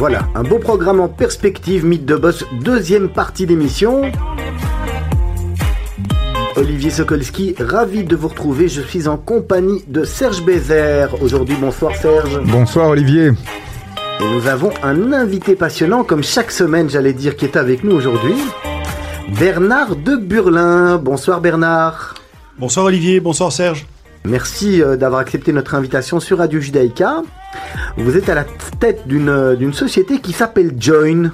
Voilà, un beau programme en perspective, Mythe de Boss, deuxième partie d'émission. Olivier Sokolski, ravi de vous retrouver. Je suis en compagnie de Serge Bézère. Aujourd'hui, bonsoir Serge. Bonsoir Olivier. Et nous avons un invité passionnant, comme chaque semaine, j'allais dire, qui est avec nous aujourd'hui. Bernard de Burlin. Bonsoir Bernard. Bonsoir Olivier, bonsoir Serge. Merci euh, d'avoir accepté notre invitation sur Radio Judaïka. Vous êtes à la tête d'une société qui s'appelle Join.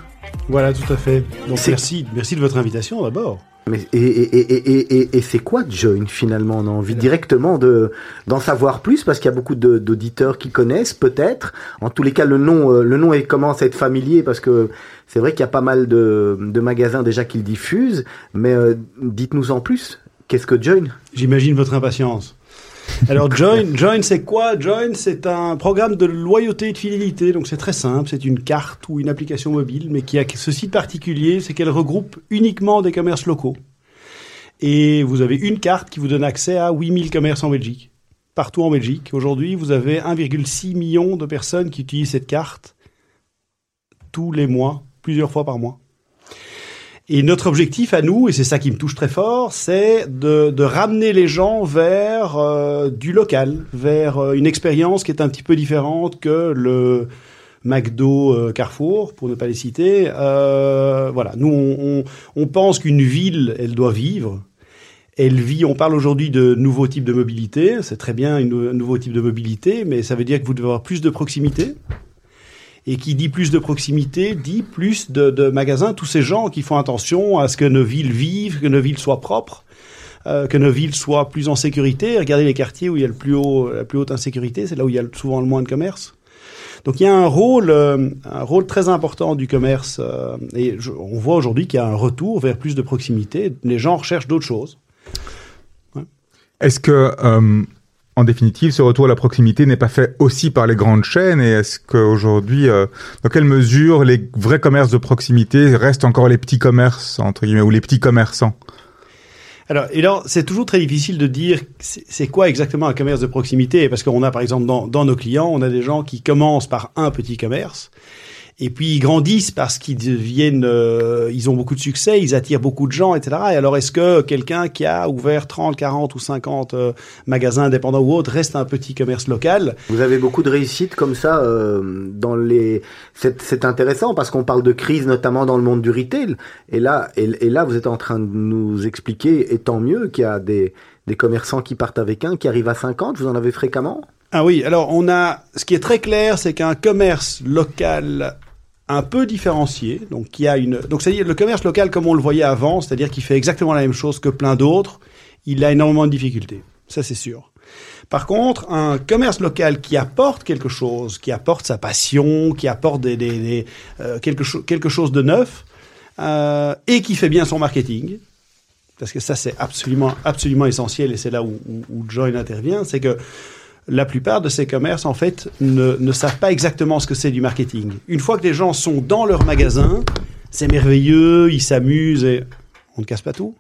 Voilà, tout à fait. Donc merci, merci de votre invitation d'abord. Mais, et et, et, et, et c'est quoi Join finalement? On a envie directement de d'en savoir plus parce qu'il y a beaucoup d'auditeurs qui connaissent peut-être. En tous les cas, le nom euh, le nom commence à être familier parce que c'est vrai qu'il y a pas mal de, de magasins déjà qui le diffusent. Mais euh, dites-nous en plus. Qu'est-ce que Join? J'imagine votre impatience. Alors Join, Join c'est quoi? Join c'est un programme de loyauté et de fidélité. Donc c'est très simple, c'est une carte ou une application mobile, mais qui a ceci de particulier, c'est qu'elle regroupe uniquement des commerces locaux. Et vous avez une carte qui vous donne accès à 8000 commerces en Belgique. Partout en Belgique. Aujourd'hui, vous avez 1,6 million de personnes qui utilisent cette carte tous les mois, plusieurs fois par mois. Et notre objectif à nous, et c'est ça qui me touche très fort, c'est de, de ramener les gens vers euh, du local, vers euh, une expérience qui est un petit peu différente que le McDo euh, Carrefour, pour ne pas les citer. Euh, voilà, nous on, on, on pense qu'une ville, elle doit vivre. Elle vit, on parle aujourd'hui de nouveaux types de mobilité, c'est très bien un nouveau type de mobilité, mais ça veut dire que vous devez avoir plus de proximité. Et qui dit plus de proximité, dit plus de, de magasins. Tous ces gens qui font attention à ce que nos villes vivent, que nos villes soient propres, euh, que nos villes soient plus en sécurité. Regardez les quartiers où il y a le plus haut, la plus haute insécurité, c'est là où il y a souvent le moins de commerce. Donc il y a un rôle, euh, un rôle très important du commerce. euh, et je- on voit aujourd'hui qu'il y a un retour vers plus de proximité. Les gens recherchent d'autres choses. Est-ce que, euh, en définitive, ce retour à la proximité n'est pas fait aussi par les grandes chaînes Et est-ce qu'aujourd'hui, euh, dans quelle mesure les vrais commerces de proximité restent encore les petits commerces, entre guillemets, ou les petits commerçants? Alors, c'est toujours très difficile de dire c'est quoi exactement un commerce de proximité, parce qu'on a par exemple dans nos clients, on a des gens qui commencent par un petit commerce, et puis ils grandissent parce qu'ils deviennent, euh, ils ont beaucoup de succès, ils attirent beaucoup de gens, etc. Et alors, est-ce que quelqu'un qui a ouvert 30, 40 ou 50 euh, magasins indépendants ou autres reste un petit commerce local? Vous avez beaucoup de réussites comme ça euh, dans les. C'est, c'est intéressant parce qu'on parle de crise notamment dans le monde du retail. Et là, et, et là, vous êtes en train de nous expliquer, et tant mieux, qu'il y a des des commerçants qui partent avec un, qui arrivent à 50. Vous en avez fréquemment? Ah oui, alors on a, ce qui est très clair, c'est qu'un commerce local un peu différencié, donc qui a une, donc c'est-à-dire le commerce local comme on le voyait avant, c'est-à-dire qu'il fait exactement la même chose que plein d'autres, il a énormément de difficultés, ça c'est sûr. Par contre, un commerce local qui apporte quelque chose, qui apporte sa passion, qui apporte des, des, des, euh, quelque, cho- quelque chose de neuf, euh, et qui fait bien son marketing, parce que ça c'est absolument, absolument essentiel, et c'est là où, où, où intervient, c'est que la plupart de ces commerces, en fait, ne, ne savent pas exactement ce que c'est du marketing. Une fois que les gens sont dans leur magasin, c'est merveilleux, ils s'amusent et on ne casse pas tout.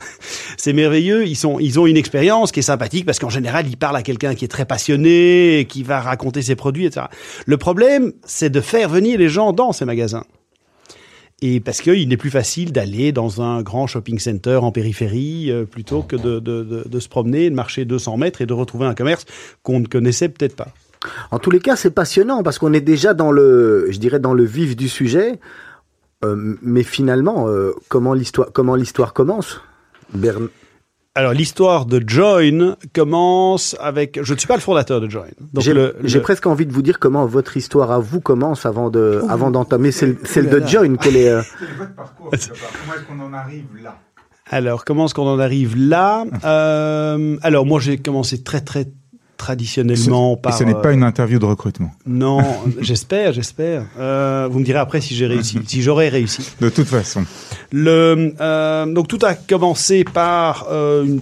C'est merveilleux, ils, sont, ils ont une expérience qui est sympathique parce qu'en général, ils parlent à quelqu'un qui est très passionné, qui va raconter ses produits, etc. Le problème, c'est de faire venir les gens dans ces magasins. Et parce qu'il n'est plus facile d'aller dans un grand shopping center en périphérie euh, plutôt que de, de, de, de se promener, de marcher 200 mètres et de retrouver un commerce qu'on ne connaissait peut-être pas. En tous les cas, c'est passionnant parce qu'on est déjà dans le, je dirais, dans le vif du sujet. Euh, mais finalement, euh, comment l'histoire, comment l'histoire commence? Bern- Alors l'histoire de Join commence avec. Je ne suis pas le fondateur de Join. Donc J'ai le- presque envie de vous dire comment votre histoire à vous commence avant de, Ouh. avant d'entamer celle, là de. Join. Quelle est, euh, Quel est votre parcours Comment est-ce qu'on en arrive là? Alors comment est-ce qu'on en arrive là? Euh, Alors moi j'ai commencé très très traditionnellement Et par. ce n'est euh, pas une interview de recrutement. Non, j'espère, j'espère. Euh, vous me direz après si j'ai réussi, si j'aurais réussi. De toute façon. Le, euh, donc tout a commencé par euh, une,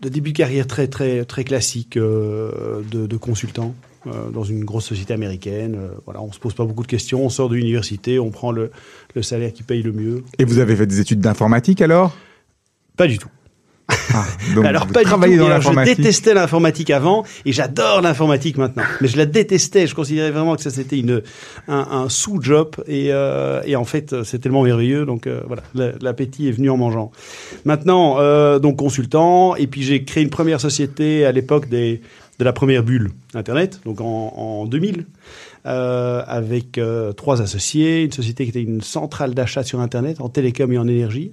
de début de carrière très très très classique euh, de, de consultant euh, dans une grosse société américaine. Euh, voilà, on se pose pas beaucoup de questions, on sort de l'université, on prend le, le salaire qui paye le mieux. Et vous avez fait des études d'informatique alors? Pas du tout. Ah, donc, Alors pas du tout. dans alors, je détestais l'informatique avant et j'adore l'informatique maintenant. Mais je la détestais. Je considérais vraiment que ça c'était une un, un sous-job et euh, et en fait c'est tellement merveilleux. Donc euh, voilà, la- l'appétit est venu en mangeant. Maintenant euh, donc consultant et puis j'ai créé une première société à l'époque des de la première bulle Internet, donc en, en 2000, euh, avec euh, trois associés, une société qui était une centrale d'achat sur Internet en télécom et en énergie.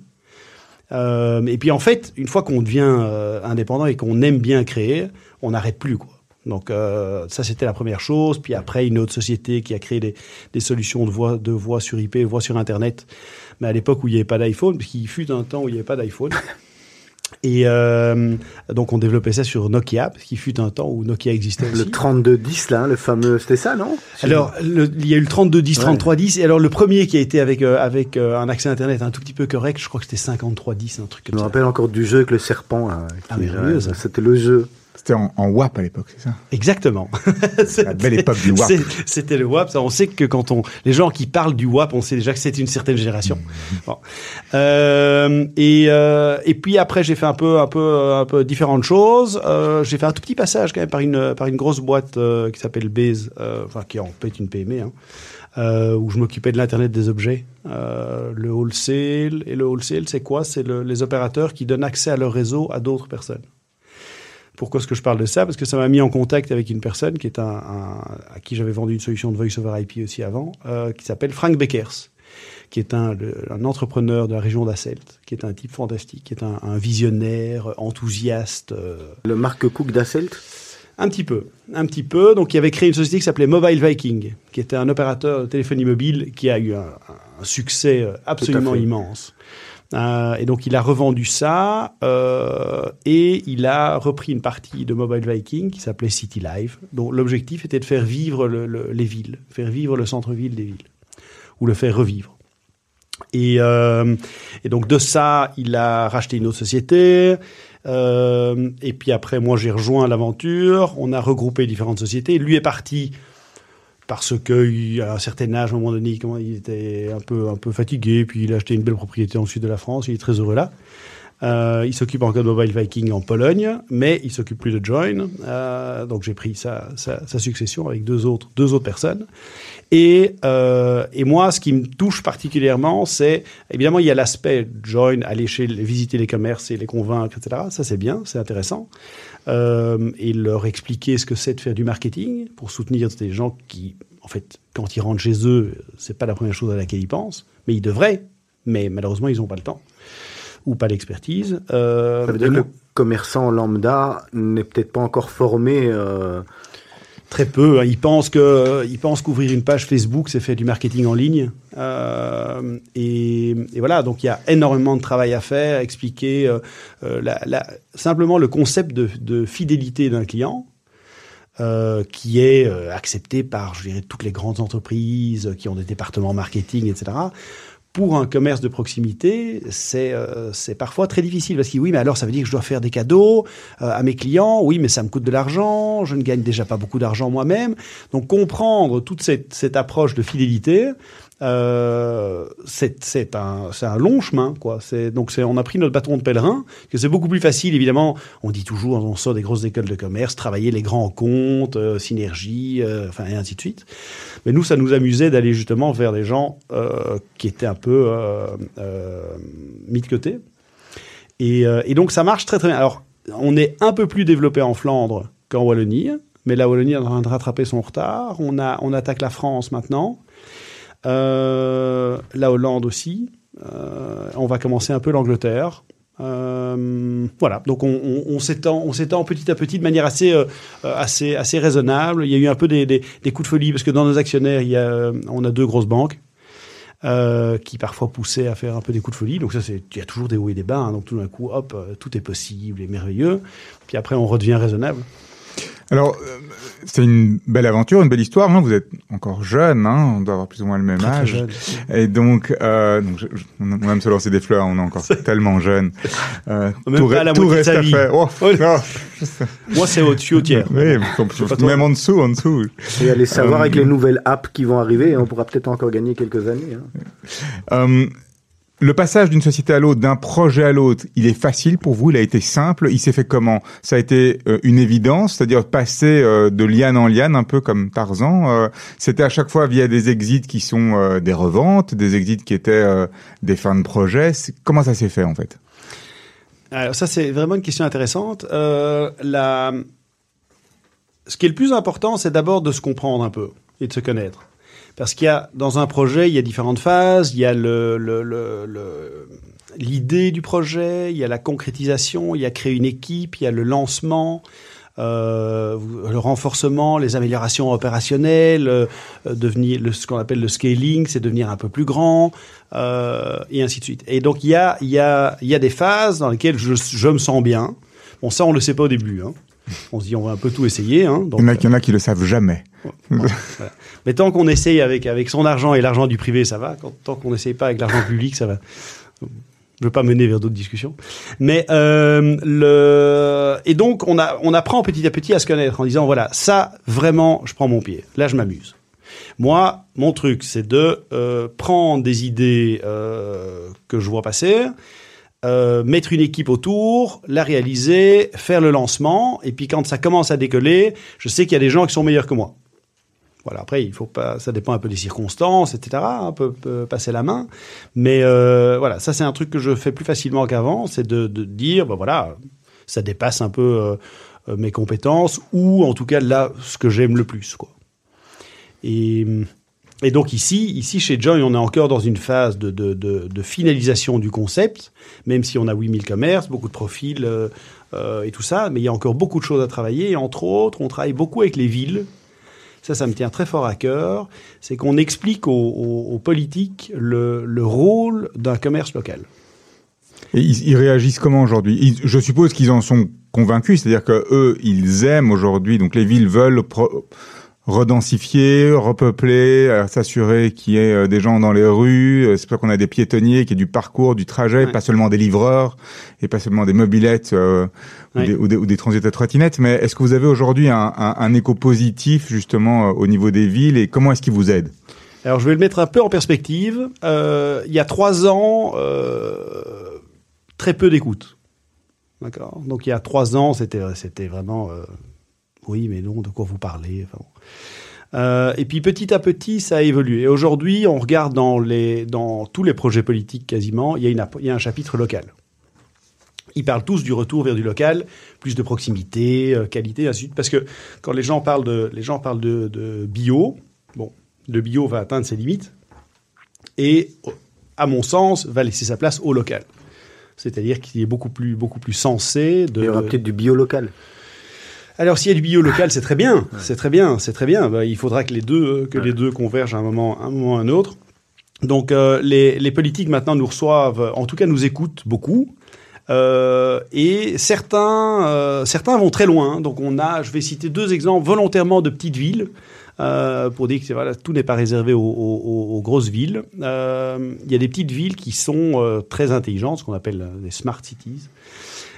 Euh, et puis en fait, une fois qu'on devient euh, indépendant et qu'on aime bien créer, on n'arrête plus quoi. Donc euh, ça c'était la première chose. Puis après une autre société qui a créé des, des solutions de voix de voix sur IP, voix sur Internet, mais à l'époque où il n'y avait pas d'iPhone, parce qu'il fut un temps où il n'y avait pas d'iPhone. Et euh, donc on développait ça sur Nokia, parce qu'il fut un temps où Nokia existait aussi. Le 3210, là, hein, le fameux, c'était ça, non? Alors, le- il y a eu le 3210, Ouais. 3310, et alors le premier qui a été avec euh, avec euh, un accès internet un tout petit peu correct, je crois que c'était 5310, un truc Je comme me ça. rappelle encore du jeu avec le serpent. Là, Ah, ça. C'était le jeu. C'était en, en WAP à l'époque, c'est ça? Exactement. La belle époque du WAP. C'était le WAP. Ça, on sait que quand on, les gens qui parlent du WAP, on sait déjà que c'est une certaine génération. Mmh. Bon. Euh, et, euh, et puis après, j'ai fait un peu, un peu, un peu différentes choses. Euh, j'ai fait un tout petit passage quand même par une, par une grosse boîte euh, qui s'appelle euh, enfin qui est en fait une PME, hein, euh, où je m'occupais de l'internet des objets, euh, le wholesale. Et le wholesale, c'est quoi? C'est le- les opérateurs qui donnent accès à leur réseau à d'autres personnes. Pourquoi est-ce que je parle de ça? Parce que ça m'a mis en contact avec une personne qui est un, un- à qui j'avais vendu une solution de voice over IP aussi avant, euh, qui s'appelle Frank Beckers, qui est un, le- un entrepreneur de la région d'Asselt, qui est un type fantastique, qui est un, un visionnaire, enthousiaste, euh, Le Mark Cook d'Asselt? un petit peu, un petit peu. Donc, il avait créé une société qui s'appelait Mobile Viking, qui était un opérateur de téléphonie mobile qui a eu un, un succès euh, absolument immense. Euh, et donc, il a revendu ça euh, et il a repris une partie de Mobile Viking qui s'appelait City Live, dont l'objectif était de faire vivre le- le- les villes, faire vivre le centre-ville des villes, ou le faire revivre. Et, euh, donc de ça, il a racheté une autre société. Et puis après, moi, j'ai rejoint l'aventure. On a regroupé différentes sociétés. Lui est parti parce qu'à un certain âge, à un moment donné, il était un peu, un peu fatigué. Puis il a acheté une belle propriété en sud de la France. Il est très heureux là. Euh, il s'occupe encore de Mobile Viking en Pologne, mais il s'occupe plus de Join. Euh, donc j'ai pris sa, sa, sa succession avec deux autres, deux autres personnes. Et, euh, et moi, ce qui me touche particulièrement, c'est évidemment il y a l'aspect Join, aller chez, visiter les commerces et les convaincre, etc. Ça c'est bien, c'est intéressant. Euh, et leur expliquer ce que c'est de faire du marketing pour soutenir des gens qui, en fait, quand ils rentrent chez eux, c'est pas la première chose à laquelle ils pensent, mais ils devraient. Mais malheureusement, ils n'ont pas le temps ou pas l'expertise. Euh, Ça veut dire que le commerçant lambda n'est peut-être pas encore formé. euh, Très peu. hein. Ils pensent qu'ouvrir une page Facebook, c'est faire du marketing en ligne. Euh, et, voilà. Donc il y a énormément de travail à faire, expliquer euh, euh, simplement le concept de, fidélité d'un client. qui est accepté par, je dirais, toutes les grandes entreprises qui ont des départements marketing, etc. Pour un commerce de proximité, c'est euh, c'est parfois très difficile parce que oui, mais alors ça veut dire que je dois faire des cadeaux euh, à mes clients. Oui, mais ça me coûte de l'argent. Je ne gagne déjà pas beaucoup d'argent moi-même. Donc comprendre toute cette, cette approche de fidélité, euh, c'est un, long chemin. quoi. Donc on a pris notre bâton de pèlerin, que c'est beaucoup plus facile, évidemment. On dit toujours, on sort des grosses écoles de commerce, travailler les grands comptes, euh, synergie, euh, enfin, et ainsi de suite. Mais nous, ça nous amusait d'aller justement vers des gens euh, qui étaient un peu mis de côté. Et, donc ça marche très très bien. Alors, on est un peu plus développé en Flandre qu'en Wallonie, mais la Wallonie est en train de rattraper son retard. On attaque la France maintenant, Euh, la Hollande aussi. Euh, on va commencer un peu l'Angleterre. Euh, voilà, donc on, s'étend, on s'étend petit à petit de manière assez, assez, assez raisonnable. Il y a eu un peu des, coups de folie parce que dans nos actionnaires, il y a, on a deux grosses banques qui parfois poussaient à faire un peu des coups de folie. Donc ça, c'est, il y a toujours des hauts et des bas. hein. donc tout d'un coup, hop, tout est possible et merveilleux. Puis après, on redevient raisonnable. Alors, euh, c'est une belle aventure, une belle histoire. hein. Vous êtes encore jeune, hein, on doit avoir plus ou moins le même Très, très âge. jeune. Et donc, euh, donc je- je- on a- on aime se lancer des fleurs, on est encore tellement jeune. Euh, Même tout re- tout reste sa à vie. faire. Oh, non. Moi, c'est au-dessus au tiers. Oui, même en dessous, en dessous. et aller savoir Euh, avec les nouvelles apps qui vont arriver, on pourra peut-être encore gagner quelques années. hein. Le passage d'une société à l'autre, d'un projet à l'autre, il est facile pour vous, il a été simple, il s'est fait comment? Ça a été euh, une évidence, c'est-à-dire passer euh, de liane en liane, un peu comme Tarzan. Euh, C'était à chaque fois via des exits qui sont des reventes, des exits qui étaient des fins de projet. Comment ça s'est fait en fait? Alors ça c'est vraiment une question intéressante. Ce qui est le plus important, c'est d'abord de se comprendre un peu et de se connaître. Parce qu'il y a, dans un projet, il y a différentes phases. Il y a le, le, le, l'idée du projet, il y a la concrétisation, il y a créer une équipe, il y a le lancement, euh, le renforcement, les améliorations opérationnelles, euh, devenir le, ce qu'on appelle le scaling, c'est devenir un peu plus grand, euh, et ainsi de suite. Et donc il y a, il y a, il y a des phases dans lesquelles je, je me sens bien. Bon, ça on le sait pas au début. Hein. On se dit on va un peu tout essayer. Hein, donc, il, y en a, il y en a qui le savent jamais. Mais tant qu'on essaye avec, avec son argent et l'argent du privé, ça va. Quand, tant qu'on n'essaye pas avec l'argent public, ça va. Je veux pas mener vers d'autres discussions. Mais euh, le et donc on a on apprend petit à petit à se connaître en disant voilà ça vraiment je prends mon pied. Là je m'amuse. Moi mon truc c'est de euh, prendre des idées euh, que je vois passer, euh, mettre une équipe autour, la réaliser, faire le lancement, et puis quand ça commence à décoller, je sais qu'il y a des gens qui sont meilleurs que moi. Voilà, après, il faut pas, ça dépend un peu des circonstances, etc. Un peu, passer la main, mais euh, voilà, ça c'est un truc que je fais plus facilement qu'avant, c'est de, dire, ben voilà, ça dépasse un peu euh, mes compétences ou en tout cas là ce que j'aime le plus, quoi. Et et donc ici, ici chez Joy, on est encore dans une phase de, finalisation du concept, même si on a 8000 commerces, beaucoup de profils euh, euh, et tout ça, mais il y a encore beaucoup de choses à travailler. Entre autres, on travaille beaucoup avec les villes. Ça, ça me tient très fort à cœur. C'est qu'on explique aux, politiques le, le rôle d'un commerce local. Et ils, réagissent comment aujourd'hui? Je suppose qu'ils en sont convaincus, c'est-à-dire que eux, ils aiment aujourd'hui, donc les villes veulent redensifier, repeupler, euh, s'assurer qu'il y ait euh, des gens dans les rues, euh, c'est pas qu'on a des piétonniers, qu'il y ait du parcours, du trajet, ouais. pas seulement des livreurs et pas seulement des mobilettes euh, ouais. ou, des, ou, des, ou, des, transits à trottinettes. Mais est-ce que vous avez aujourd'hui un, un, un, écho positif justement au niveau des villes et comment est-ce qu'il vous aide? Alors je vais le mettre un peu en perspective. Euh, il y a trois ans, très peu d'écoute. D'accord? Donc il y a trois ans, c'était c'était vraiment oui, mais non, de quoi vous parlez. Euh, et puis petit à petit, ça a évolué. Et aujourd'hui, on regarde dans, les, dans tous les projets politiques quasiment, il y, a un chapitre local. Ils parlent tous du retour vers du local, plus de proximité, euh, qualité, ainsi de suite. Parce que quand les gens parlent de bio, bon, le bio va atteindre ses limites et, à mon sens, va laisser sa place au local. C'est-à-dire qu'il est beaucoup plus, beaucoup plus sensé de. Il y aura peut-être du bio local. Alors s'il y a du bio local, c'est très bien, ouais. c'est très bien, c'est très bien. Bah, il faudra que les deux que ouais. les deux convergent à un moment, un moment à un autre. Donc euh, les, les, politiques maintenant nous reçoivent, en tout cas nous écoutent beaucoup. Euh, et certains, euh, certains vont très loin. Donc on a, je vais citer deux exemples volontairement de petites villes euh, pour dire que voilà, tout n'est pas réservé aux, aux, aux grosses villes. Euh, il y a des petites villes qui sont euh, très intelligentes, ce qu'on appelle des smart cities.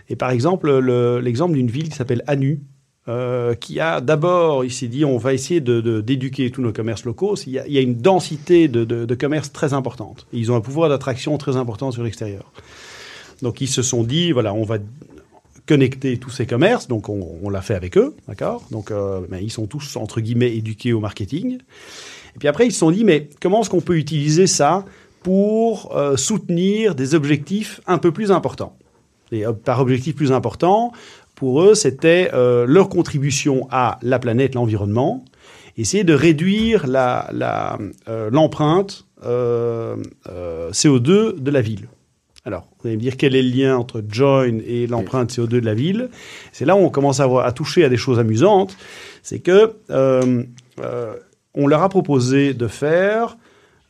Et par exemple, l'exemple d'une ville qui s'appelle Anu, euh, qui a d'abord, il s'est dit, on va essayer d'éduquer de, de, tous nos commerces locaux. Il y a, une densité de, de commerces très importante. Ils ont un pouvoir d'attraction très important sur l'extérieur. Donc ils se sont dit, voilà, on va connecter tous ces commerces. Donc on, l'a fait avec eux, d'accord? Donc euh, ben, ils sont tous entre guillemets éduqués au marketing. Et puis après ils se sont dit, mais comment est-ce qu'on peut utiliser ça pour euh, soutenir des objectifs un peu plus importants? Et par objectif plus important, pour eux, c'était euh, leur contribution à la planète, l'environnement, essayer de réduire l'empreinte la, la, euh, euh, CO2 de la ville. Alors, vous allez me dire quel est le lien entre Join et l'empreinte CO2 de la ville. C'est là où on commence à, voir, à, toucher à des choses amusantes. C'est que euh, on leur a proposé de faire,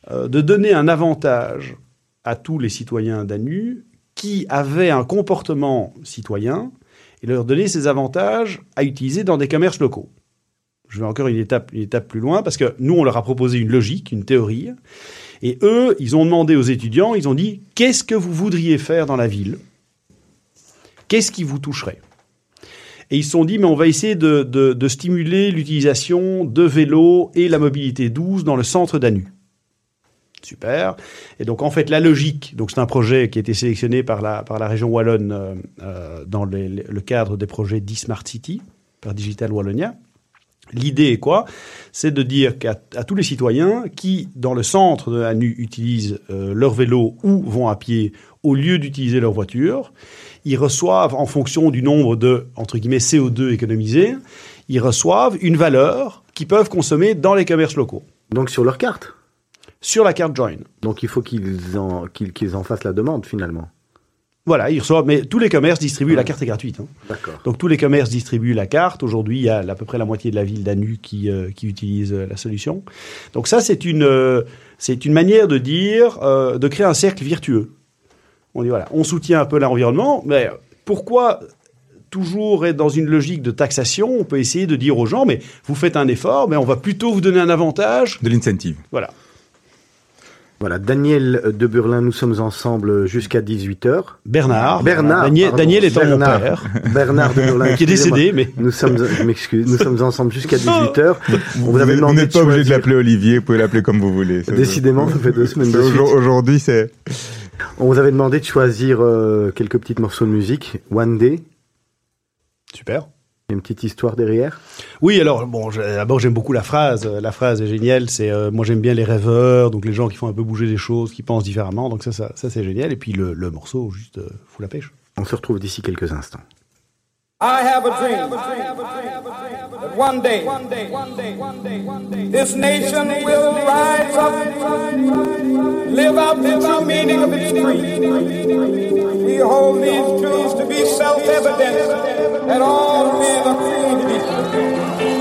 de donner un avantage à tous les citoyens d'ANU qui avaient un comportement citoyen et leur donner ces avantages à utiliser dans des commerces locaux. Je vais encore une étape, plus loin parce que nous, on leur a proposé une logique, une théorie. Et eux, ils ont demandé aux étudiants, ils ont dit, qu'est-ce que vous voudriez faire dans la ville? Qu'est-ce qui vous toucherait? Et ils se sont dit, mais on va essayer de, de, de stimuler l'utilisation de vélos et la mobilité douce dans le centre d'Anu. Super. Et donc en fait la logique, donc c'est un projet qui a été sélectionné par la par la région wallonne euh, euh, dans le cadre des projets d'e-smart city par Digital Wallonia. L'idée est quoi? C'est de dire qu'à tous les citoyens qui, dans le centre de la NU, utilisent euh, leur vélo ou vont à pied au lieu d'utiliser leur voiture, ils reçoivent, en fonction du nombre de entre guillemets CO2 économisés, ils reçoivent une valeur qu'ils peuvent consommer dans les commerces locaux Donc sur leur carte? Sur la carte Join. Donc il faut qu'ils en, qu'ils, qu'ils en fassent la demande finalement. Voilà, ils reçoivent, mais tous les commerces distribuent la carte est gratuite. hein. D'accord. Donc tous les commerces distribuent la carte. Aujourd'hui, il y a à peu près la moitié de la ville d'Anu qui, euh, qui utilise euh, la solution. Donc ça, c'est une, euh, c'est une manière de dire, euh, de créer un cercle virtueux. On dit voilà, on soutient un peu l'environnement, mais pourquoi toujours être dans une logique de taxation? On peut essayer de dire aux gens, mais vous faites un effort, mais on va plutôt vous donner un avantage. De l'incentive. Voilà. Voilà, Daniel de Burlin, nous sommes ensemble jusqu'à 18h. Bernard. Bernard. Daniel, pardon, Daniel étant Bernard, mon père, Bernard de Burlin. qui est décédé, mais Nous sommes, je m'excuse, nous sommes ensemble jusqu'à 18h. On vous Vous avait vous demandé n'êtes pas de obligé de l'appeler Olivier, vous pouvez l'appeler comme vous voulez. Ça, Décidément, ça fait deux semaines de suite. aujourd- Aujourd'hui, c'est. On vous avait demandé de choisir euh, quelques petits morceaux de musique. One Day, super. Il y a une petite histoire derrière? Oui, alors bon, d'abord j'aime beaucoup la phrase. Euh, La phrase est géniale. C'est euh, moi j'aime bien les rêveurs, donc les gens qui font un peu bouger les choses, qui pensent différemment. Donc ça, ça, ça, c'est génial. Et puis le, le morceau, juste euh, fout la pêche. On se retrouve d'ici quelques instants. I have a dream that one day one day, one day, one day, one day, this nation will rise up, live out the true meaning of its creed. We hold these truths to be self-evident that all men are created equal.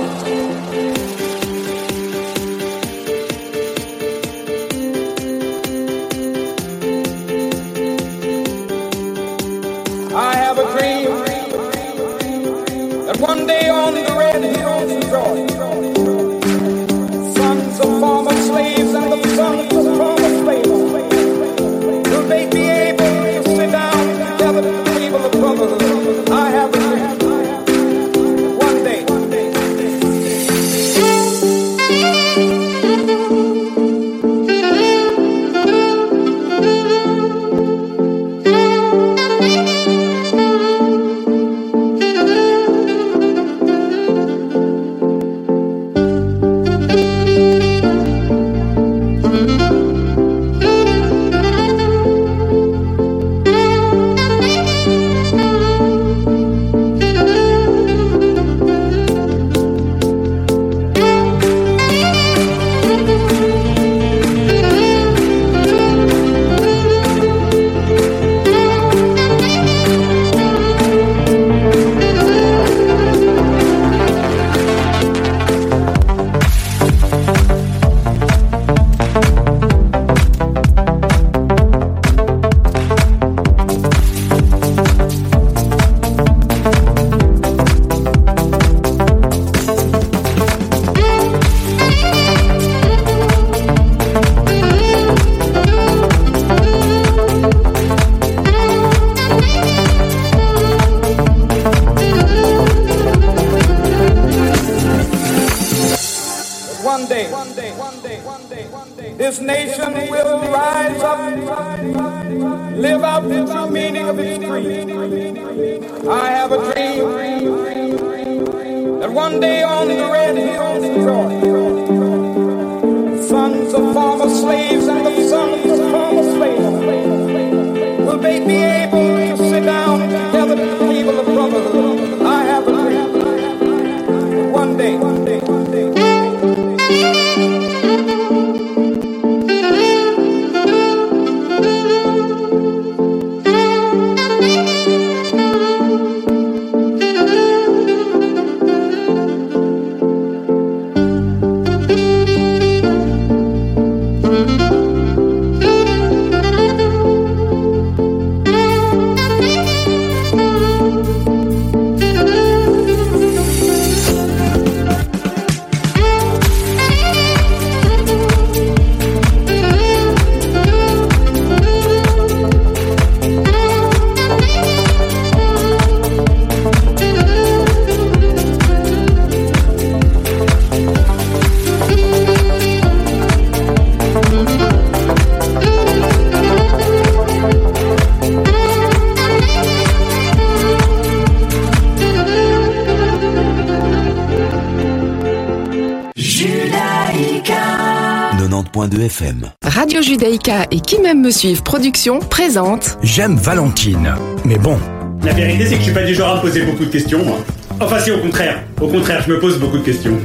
90.2 FM. Radio Judaïka et qui même me suivent production présente J'aime Valentine. Mais bon, La vérité, c'est que je suis pas du genre à me poser beaucoup de questions, moi. Enfin, si, au contraire. Au contraire, je me pose beaucoup de questions.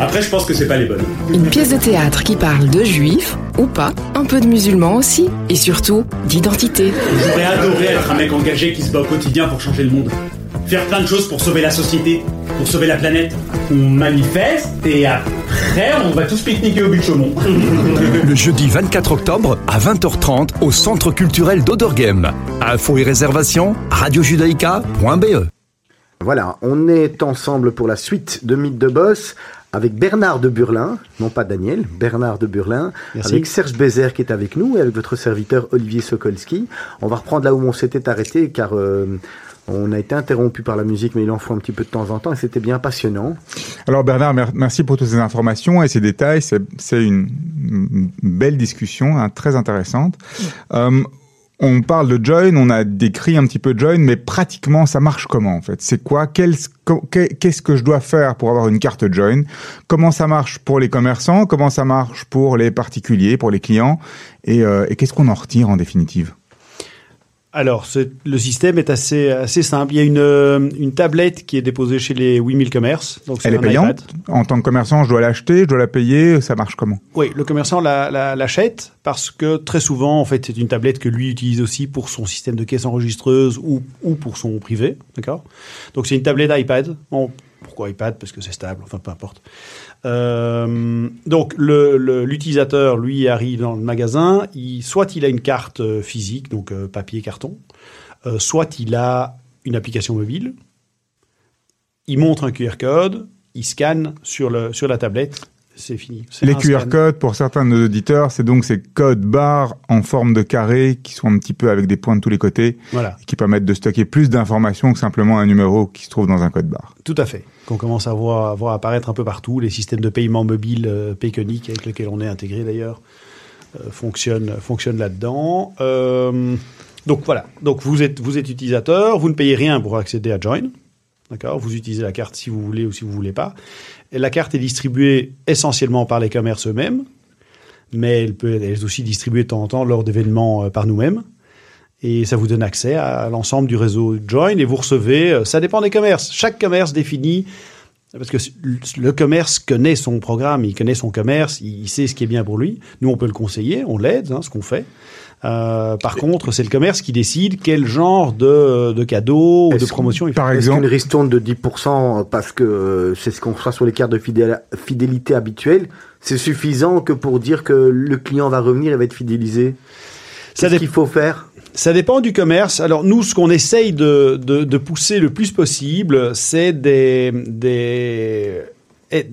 Après, je pense que c'est pas les bonnes. une pièce de théâtre qui parle de juifs ou pas, un peu de musulmans aussi et surtout d'identité. J'aurais adoré être un mec engagé qui se bat au quotidien pour changer le monde. Faire plein de choses pour sauver la société, pour sauver la planète. On manifeste et après, on va tous pique-niquer au but de Chaumont. le jeudi 24 octobre à 20h30 au Centre culturel d'Oderghem. Infos et réservations, radiojudaïka.be. Voilà, on est ensemble pour la suite de Mythe de Boss avec Bernard de Burlin, non pas Daniel, Bernard de Burlin, Merci. avec Serge Bézère qui est avec nous et avec votre serviteur Olivier Sokolski. On va reprendre là où on s'était arrêté car euh, on a été interrompu par la musique, mais il en faut un petit peu de temps en temps et c'était bien passionnant. Alors Bernard, mer- merci pour toutes ces informations et ces détails. C'est une belle discussion, hein, très intéressante. Euh, on parle de Join, on a décrit un petit peu Join, mais pratiquement ça marche comment en fait? C'est quoi? Qu'est-ce que je dois faire pour avoir une carte Join Comment ça marche pour les commerçants? Comment ça marche pour les particuliers, pour les clients? Euh, et qu'est-ce qu'on en retire en définitive? Alors, le système est assez, assez simple. Il y a une, euh, une tablette qui est déposée chez les 8000 commerces. Donc Elle est payante? iPad. En tant que commerçant, je dois l'acheter, je dois la payer, ça marche comment? Oui, le commerçant la- la- l'achète parce que très souvent, en fait, c'est une tablette que lui utilise aussi pour son système de caisse enregistreuse ou, ou pour son privé, d'accord? Donc c'est une tablette iPad. Pourquoi iPad Parce que c'est stable, enfin peu importe. Euh, donc l'utilisateur, lui, arrive dans le magasin, soit il a une carte euh, physique, donc euh, papier, carton, soit il a une application mobile, il montre un QR code, il scanne sur la tablette, c'est fini. Les QR scan. codes, pour certains de nos auditeurs, c'est donc ces codes barres en forme de carré qui sont un petit peu avec des points de tous les côtés Voilà. et qui permettent de stocker plus d'informations que simplement un numéro qui se trouve dans un code barre. Tout à fait. Qu'on commence à voir, à voir apparaître un peu partout. Les systèmes de paiement mobile euh, Payconic, avec lesquels on est intégré d'ailleurs, euh, fonctionnent, fonctionnent là-dedans. Euh, donc voilà. Donc vous êtes, vous êtes utilisateur, vous ne payez rien pour accéder à Join. D'accord? Vous utilisez la carte si vous voulez ou si vous voulez pas. La carte est distribuée essentiellement par les commerces eux-mêmes, mais elle peut être aussi distribuée de temps en temps lors d'événements euh, par nous-mêmes. Et ça vous donne accès à l'ensemble du réseau Join et vous recevez, euh, ça dépend des commerces. Chaque commerce définit, parce que le commerce connaît son programme, il connaît son commerce, il sait ce qui est bien pour lui. Nous, on peut le conseiller, on l'aide, hein, ce qu'on fait. Euh, par contre, c'est le commerce qui décide quel genre de, de cadeau ou de promotion il fait. Par exemple, qu'une ristourne de 10% parce que euh, c'est ce qu'on reçoit sur les cartes de fidél- fidélité habituelles, c'est suffisant que pour dire que le client va revenir et va être fidélisé? Qu'est-ce dé- qu'il faut faire? Ça dépend du commerce. Alors nous, ce qu'on essaye de, de, de pousser le plus possible, c'est des, des et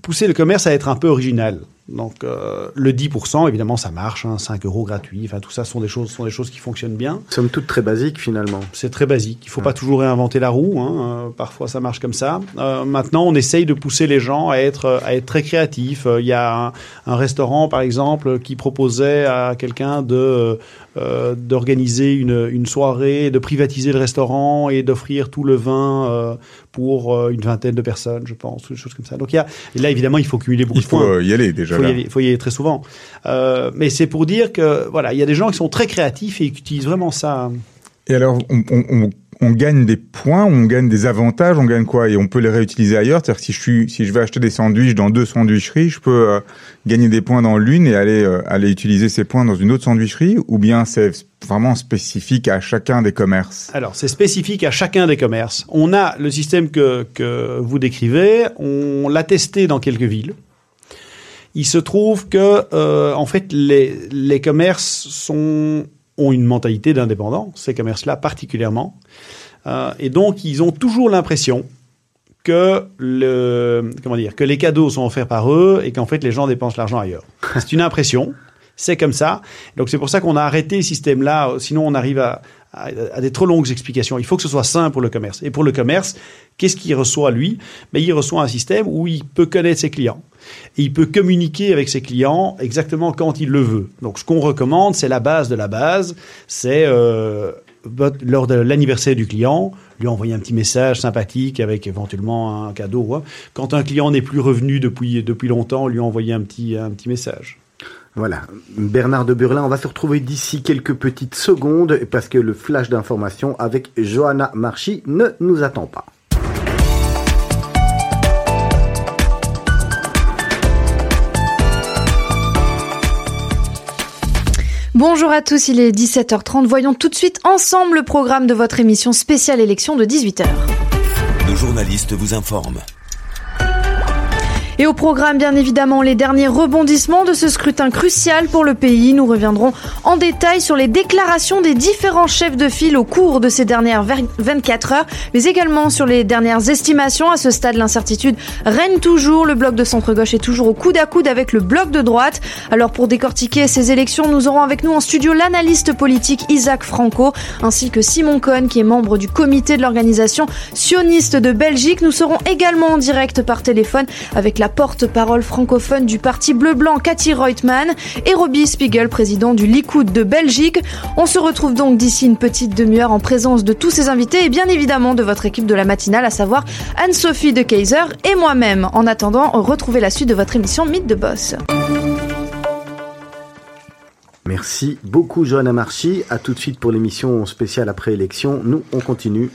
pousser le commerce à être un peu original. Donc euh, le 10%, évidemment, ça marche, hein, 5 euros gratuits. Enfin, tout ça sont des choses, sont des choses qui fonctionnent bien. Somme toute très basique finalement. C'est très basique. Il faut pas toujours réinventer la roue. Hein. Euh, parfois, ça marche comme ça. Euh, maintenant, on essaye de pousser les gens à être, à être très créatifs. Euh, Il y a un, un restaurant, par exemple, qui proposait à quelqu'un de euh, d'organiser une, une soirée, de privatiser le restaurant et d'offrir tout le vin euh, pour euh, une vingtaine de personnes, je pense, des choses comme ça. Donc, il y a, et là, évidemment, il faut cumuler beaucoup il de faut points euh, y aller déjà. faut aller, faut y aller très souvent. Euh, mais c'est pour dire que voilà, il y a des gens qui sont très créatifs et qui utilisent vraiment ça. Et alors, on, on, on, on gagne des points, on gagne des avantages, on gagne quoi? Et on peut les réutiliser ailleurs? C'est-à-dire si je suis, si je vais acheter des sandwichs dans deux sandwicheries, je peux euh, gagner des points dans l'une et aller euh, aller utiliser ces points dans une autre sandwicherie, ou bien c'est vraiment spécifique à chacun des commerces? Alors, c'est spécifique à chacun des commerces. On a le système que, que vous décrivez, on l'a testé dans quelques villes. Il se trouve que, euh, en fait, les, les commerces sont, ont une mentalité d'indépendants, ces commerces-là particulièrement. Euh, et donc, ils ont toujours l'impression que le comment dire que les cadeaux sont offerts par eux et qu'en fait les gens dépensent l'argent ailleurs. C'est une impression, c'est comme ça. Donc c'est pour ça qu'on a arrêté ce système-là. Sinon on arrive à, à, des trop longues explications. Il faut que ce soit simple pour le commerce. Et pour le commerce, qu'est-ce qu'il reçoit lui? Mais il reçoit un système où il peut connaître ses clients il peut communiquer avec ses clients exactement quand il le veut. Donc ce qu'on recommande, c'est la base de la base, c'est euh, lors de l'anniversaire du client, lui envoyer un petit message sympathique avec éventuellement un cadeau. Quand un client n'est plus revenu depuis, depuis longtemps, lui envoyer un petit, un petit message. Voilà. Bernard de Burlin, on va se retrouver d'ici quelques petites secondes parce que le flash d'information avec Johanna Marchi ne nous attend pas. Bonjour à tous, il est 17h30. Voyons tout de suite ensemble le programme de votre émission spéciale élection de 18h. Nos journalistes vous informent. Et au programme, bien évidemment, les derniers rebondissements de ce scrutin crucial pour le pays. Nous reviendrons en détail sur les déclarations des différents chefs de file au cours de ces dernières 24 heures, mais également sur les dernières estimations. À ce stade, l'incertitude règne toujours. Le bloc de centre-gauche est toujours au coude à coude avec le bloc de droite. Alors, pour décortiquer ces élections, nous aurons avec nous en studio l'analyste politique Isaac Franco, ainsi que Simon Cohn, qui est membre du comité de l'organisation sioniste de Belgique. Nous serons également en direct par téléphone avec la porte-parole francophone du parti bleu-blanc Cathy Reutemann et Robbie Spiegel, président du Likoud de Belgique. On se retrouve donc d'ici une petite demi-heure en présence de tous ces invités et bien évidemment de votre équipe de la matinale, à savoir Anne-Sophie de Kaiser et moi-même. En attendant, retrouvez la suite de votre émission Mythe de Boss. Merci beaucoup Johanna Marchi. À tout de suite pour l'émission spéciale après élection. Nous, on continue.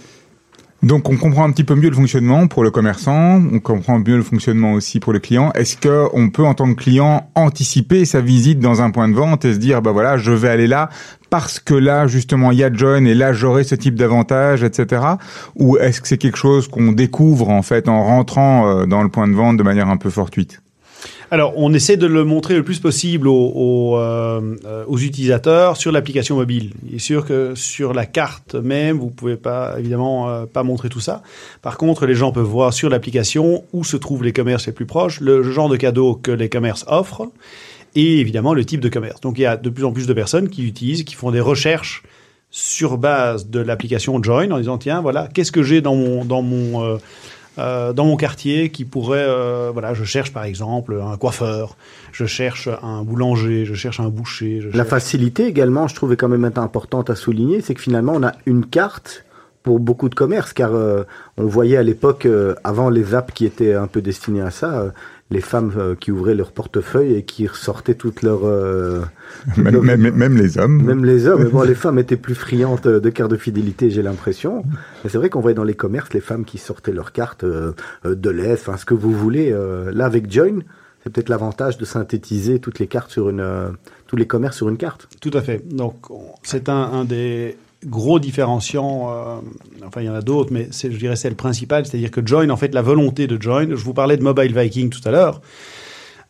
Donc on comprend un petit peu mieux le fonctionnement pour le commerçant, on comprend mieux le fonctionnement aussi pour le client. Est-ce que on peut en tant que client anticiper sa visite dans un point de vente et se dire bah voilà je vais aller là parce que là justement il y a John et là j'aurai ce type d'avantage etc. Ou est-ce que c'est quelque chose qu'on découvre en fait en rentrant euh, dans le point de vente de manière un peu fortuite? Alors, on essaie de le montrer le plus possible euh, euh, aux utilisateurs sur l'application mobile. Il est sûr que sur la carte même, vous pouvez pas, évidemment, euh, pas montrer tout ça. Par contre, les gens peuvent voir sur l'application où se trouvent les commerces les plus proches, le genre de cadeaux que les commerces offrent et évidemment le type de commerce. Donc, il y a de plus en plus de personnes qui utilisent, qui font des recherches sur base de l'application Join en disant tiens voilà qu'est-ce que j'ai dans mon dans mon euh, dans mon quartier qui pourrait, euh, voilà, je cherche par exemple un coiffeur, je cherche un boulanger, je cherche un boucher. Je La facilité également, je trouvais quand même importante à souligner, c'est que finalement on a une carte pour beaucoup de commerces, car euh, on voyait à l'époque, euh, avant les apps qui étaient un peu destinées à ça, euh, les femmes euh, qui ouvraient leur portefeuille et qui ressortaient toutes leurs... euh, même, même, même les hommes. Même les hommes, mais bon, les femmes étaient plus friandes euh, de cartes de fidélité, j'ai l'impression. Mais c'est vrai qu'on voyait dans les commerces les femmes qui sortaient leurs cartes euh, de lait, enfin ce que vous voulez. euh, là, avec Join, c'est peut-être l'avantage de synthétiser toutes les cartes sur une, euh, tous les commerces sur une carte. Tout à fait. Donc on- c'est un, un des gros différenciants. euh, enfin, il y en a d'autres, mais je dirais c'est le principal. C'est-à-dire que Join, en fait, la volonté de Join. Je vous parlais de Mobile Viking tout à l'heure.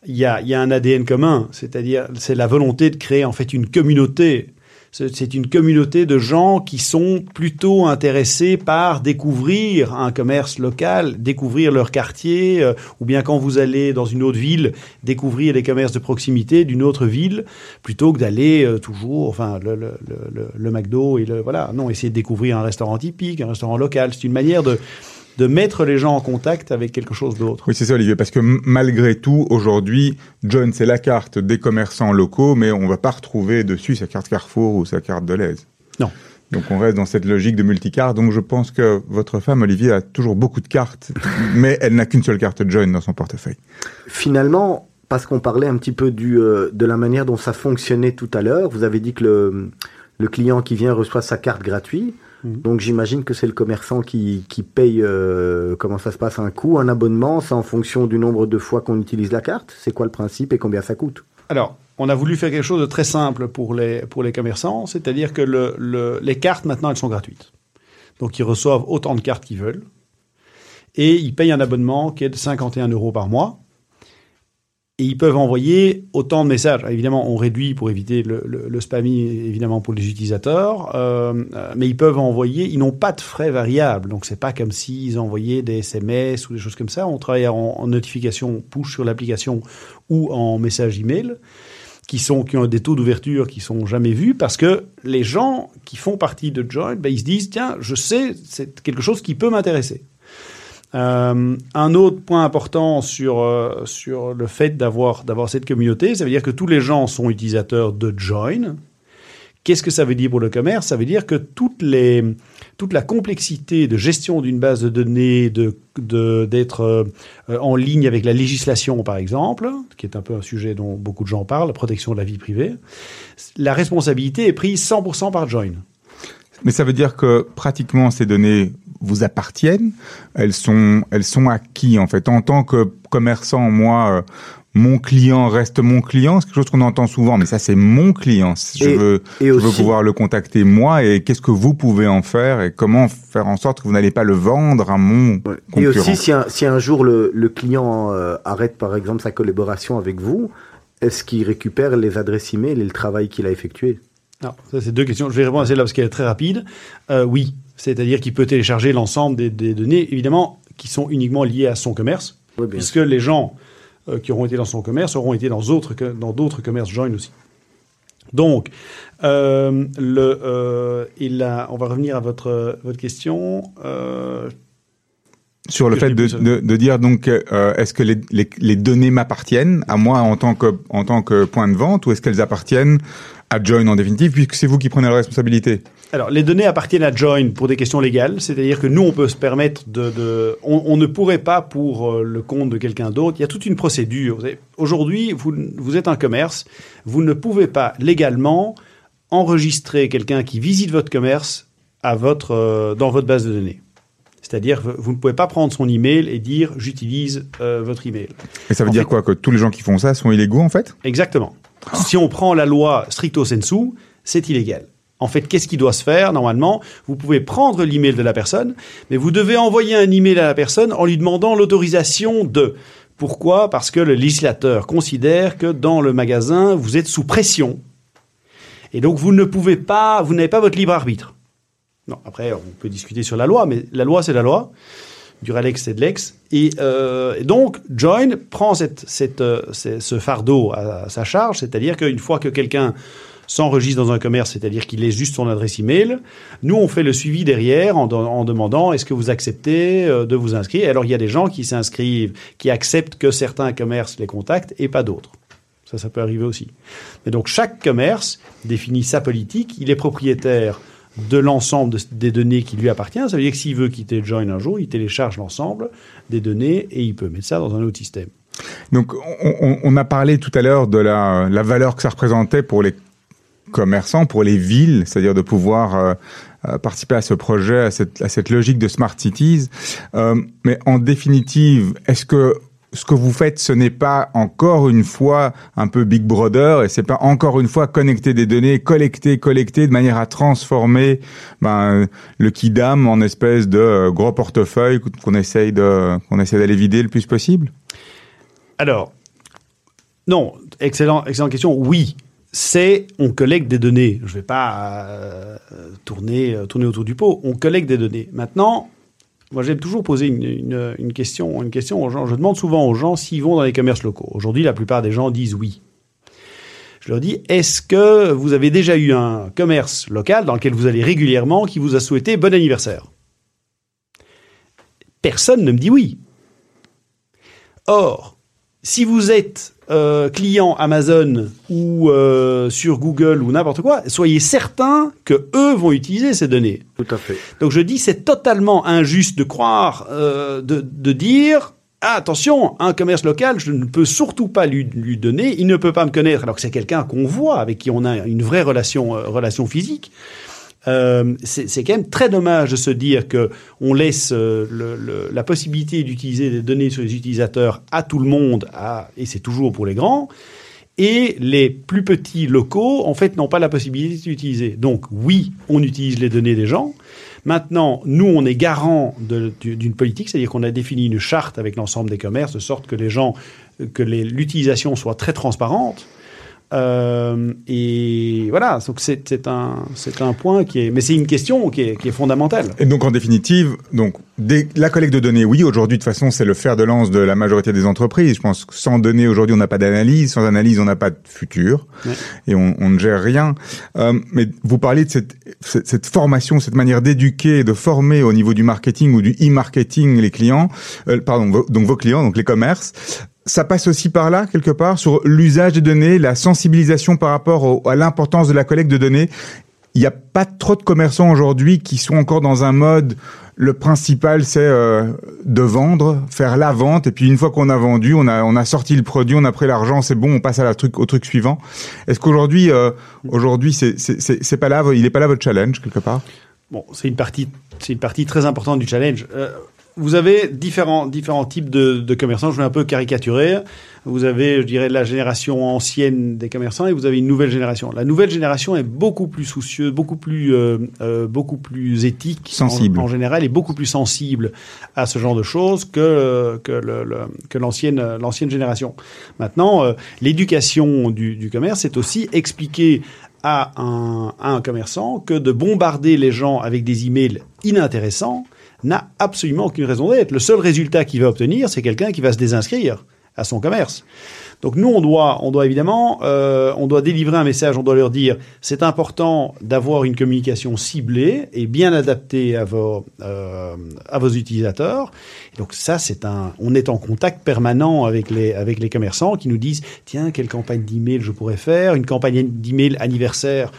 Il y a un ADN commun, c'est-à-dire c'est la volonté de créer en fait une communauté. C'est une communauté de gens qui sont plutôt intéressés par découvrir un commerce local, découvrir leur quartier, euh, ou bien quand vous allez dans une autre ville, découvrir les commerces de proximité d'une autre ville, plutôt que d'aller euh, toujours, enfin, le- le McDo et le voilà. Non, essayer de découvrir un restaurant typique, un restaurant local. C'est une manière de de mettre les gens en contact avec quelque chose d'autre. Oui, c'est ça, Olivier, parce que malgré tout, aujourd'hui, John, c'est la carte des commerçants locaux, mais on va pas retrouver dessus sa carte Carrefour ou sa carte Deleuze. Non. Donc on reste dans cette logique de multicarte. Donc je pense que votre femme, Olivier, a toujours beaucoup de cartes, mais elle n'a qu'une seule carte John dans son portefeuille. Finalement, parce qu'on parlait un petit peu du, euh, de la manière dont ça fonctionnait tout à l'heure, vous avez dit que le, le client qui vient reçoit sa carte gratuite. Mhm. Donc j'imagine que c'est le commerçant qui, qui paye, euh, comment ça se passe, un coût, un abonnement, c'est en fonction du nombre de fois qu'on utilise la carte? C'est quoi le principe et combien ça coûte? Alors, on a voulu faire quelque chose de très simple pour les, pour les commerçants, c'est-à-dire que le, le- les cartes, maintenant, elles sont gratuites. Donc, ils reçoivent autant de cartes qu'ils veulent. Et ils payent un abonnement qui est de 51 euros par mois. Et ils peuvent envoyer autant de messages. Évidemment, on réduit pour éviter le, le, spamming, évidemment, pour les utilisateurs. Euh, euh, mais ils peuvent envoyer, ils n'ont pas de frais variables. Donc, c'est pas comme s'ils envoyaient des SMS ou des choses comme ça. On travaille en, notification push sur l'application ou en message email qui sont qui ont des taux d'ouverture qui sont jamais vus parce que les gens qui font partie de Join, ben, ils se disent tiens, je sais, c'est quelque chose qui peut m'intéresser. Euh, un autre point important sur euh, sur le fait d'avoir d'avoir cette communauté, ça veut dire que tous les gens sont utilisateurs de Join, Qu'est-ce que ça veut dire pour le commerce? Ça veut dire que toutes les, toute la complexité de gestion d'une base de données, de d'être euh, en ligne avec la législation, par exemple, qui est un peu un sujet dont beaucoup de gens parlent, la protection de la vie privée, la responsabilité est prise 100% par Join. Mais ça veut dire que pratiquement ces données vous appartiennent. Elles sont, elles sont à qui en fait? En tant que commerçant, moi, euh, mon client reste mon client. C'est quelque chose qu'on entend souvent, mais ça c'est mon client. Je Et- veux, et je veux pouvoir le contacter moi. Et qu'est-ce que vous pouvez en faire et comment faire en sorte que vous n'allez pas le vendre à mon Et concurrent? aussi, si un, si un jour le, le client euh, arrête par exemple sa collaboration avec vous, est-ce qu'il récupère les adresses email et le travail qu'il a effectué? Non, ça c'est deux questions. Je vais répondre à celle-là parce qu'elle est très rapide. Euh, oui, c'est-à-dire qu'il peut télécharger l'ensemble des, des données, évidemment, qui sont uniquement liées à son commerce, Oui, puisque les gens euh, qui auront été dans son commerce auront été dans d'autres dans d'autres commerces join aussi. Donc, euh, le, euh, et là, on va revenir à votre, votre question. Euh, sur le fait de, de, de dire donc euh, est-ce que les, les, les données m'appartiennent à moi en tant que en tant que point de vente ou est-ce qu'elles appartiennent à Join en définitive puisque c'est vous qui prenez la responsabilité Alors, les données appartiennent à Join pour des questions légales, c'est-à-dire que nous, on peut se permettre de... de- on, on ne pourrait pas pour euh, le compte de quelqu'un d'autre. Il y a toute une procédure. Aujourd'hui, vous, vous êtes un commerce, vous ne pouvez pas légalement enregistrer quelqu'un qui visite votre commerce à votre, euh, dans votre base de données. C'est-à-dire, vous vous ne pouvez pas prendre son email et dire j'utilise euh, votre email. et ça veut En dire fait- quoi? Que tous les gens qui font ça sont illégaux en fait? Exactement. Si on prend la loi stricto sensu, c'est illégal. En fait, qu'est-ce qui doit se faire normalement? Vous pouvez prendre l'email de la personne, mais vous devez envoyer un email à la personne en lui demandant l'autorisation de. Pourquoi? Parce que le législateur considère que dans le magasin, vous êtes sous pression. Et donc, vous ne pouvez pas, vous n'avez pas votre libre arbitre. Non, après, on peut discuter sur la loi, mais la loi, c'est la loi. Du Ralex, c'est de l'ex. Et, euh, et donc, Join prend euh, ce fardeau à, à sa charge, c'est-à-dire qu'une fois que quelqu'un s'enregistre dans un commerce, c'est-à-dire qu'il laisse juste son adresse email, nous, on fait le suivi derrière en, en demandant est-ce que vous acceptez euh, de vous inscrire? Alors, il y a des gens qui s'inscrivent, qui acceptent que certains commerces les contactent et pas d'autres. Ça, ça peut arriver aussi. Mais donc, chaque commerce définit sa politique. Il est propriétaire de l'ensemble de- des données qui lui appartiennent. Ça veut dire que s'il veut quitter Join un jour, il télécharge l'ensemble des données et il peut mettre ça dans un autre système. donc on, a parlé tout à l'heure de la, valeur que ça représentait pour les commerçants pour les villes c'est-à-dire de pouvoir euh, euh, participer à ce projet à cette, à cette logique de smart cities Euh, mais en définitive est-ce que ce que vous faites, ce n'est pas encore une fois un peu Big Brother et c'est pas encore une fois connecter des données, collecter, collecter de manière à transformer ben, le kidam en espèce de euh, gros portefeuille qu'on essaye de qu'on essaie d'aller vider le plus possible. Alors, non, excellent, excellente question. Oui, c'est on collecte des données. Je ne vais pas euh, tourner, euh, tourner autour du pot. On collecte des données. Maintenant, moi j'aime toujours poser une, une- question aux gens. Je demande souvent aux gens s'ils vont dans les commerces locaux. Aujourd'hui, la plupart des gens disent oui. Je leur dis, est-ce que vous avez déjà eu un commerce local dans lequel vous allez régulièrement qui vous a souhaité bon anniversaire? Personne ne me dit oui. Or, si vous êtes euh, client Amazon ou euh, sur Google ou n'importe quoi, soyez certain que eux vont utiliser ces données. Tout à fait. Donc je dis c'est totalement injuste de croire, euh, de, de dire ah, attention, un commerce local, je ne peux surtout pas lui, lui donner, il ne peut pas me connaître, alors que c'est quelqu'un qu'on voit, avec qui on a une vraie relation, relation physique. Euh, c'est quand même très dommage de se dire que on laisse euh, le- le- la possibilité d'utiliser des données sur les utilisateurs à tout le monde, à, et c'est toujours pour les grands, et les plus petits locaux, en fait, n'ont pas la possibilité d'utiliser. Donc oui, on utilise les données des gens. Maintenant, nous, on est garant d'une politique, c'est-à-dire qu'on a défini une charte avec l'ensemble des commerces, de sorte que les gens, que l'utilisation soit très transparente. Euh, et voilà, donc c'est un, c'est un point qui est, mais c'est une question qui est, qui est fondamentale. Et donc en définitive, donc des- la collecte de données, oui, aujourd'hui de toute façon c'est le fer de lance de la majorité des entreprises. Je pense que sans données aujourd'hui on n'a pas d'analyse, sans analyse on n'a pas de futur Ouais. et on, on ne gère rien. Euh, mais vous parliez de cette, cette, cette formation, cette manière d'éduquer, de former au niveau du marketing ou du e-marketing les clients, euh, pardon, vos- donc vos clients, donc les commerces. Ça passe aussi par là, quelque part, sur l'usage des données, la sensibilisation par rapport à l'importance de la collecte de données. Il n'y a pas trop de commerçants aujourd'hui qui sont encore dans un mode, le principal c'est euh, de vendre, faire la vente, et puis une fois qu'on a vendu, on a, sorti le produit, on a pris l'argent, c'est bon, on passe à la truc, au truc suivant. Est-ce qu'aujourd'hui, euh, aujourd'hui, c'est pas là, il n'est pas là votre challenge, quelque part? Bon, c'est une partie, c'est une partie très importante du challenge. Euh, vous avez différents, différents types de, de commerçants. Je vais un peu caricaturer. Vous avez, je dirais, la génération ancienne des commerçants et vous avez une nouvelle génération. La nouvelle génération est beaucoup plus soucieuse, beaucoup plus, euh, euh, beaucoup plus éthique Sensible. En, en général et beaucoup plus sensible à ce genre de choses que que le- le- que l'ancienne l'ancienne génération. Maintenant, euh, l'éducation du, du commerce c'est aussi expliquer à un, à un commerçant que de bombarder les gens avec des emails inintéressants n'a absolument aucune raison d'être. Le seul résultat qu'il va obtenir, c'est quelqu'un qui va se désinscrire à son commerce. Donc nous, on doit, on doit évidemment, euh, on doit délivrer un message, on doit leur dire, c'est important d'avoir une communication ciblée et bien adaptée à vos, euh, à vos utilisateurs. Et donc ça, c'est un, on est en contact permanent avec les, avec les commerçants qui nous disent, tiens, quelle campagne d'email je pourrais faire, une campagne d'email anniversaire.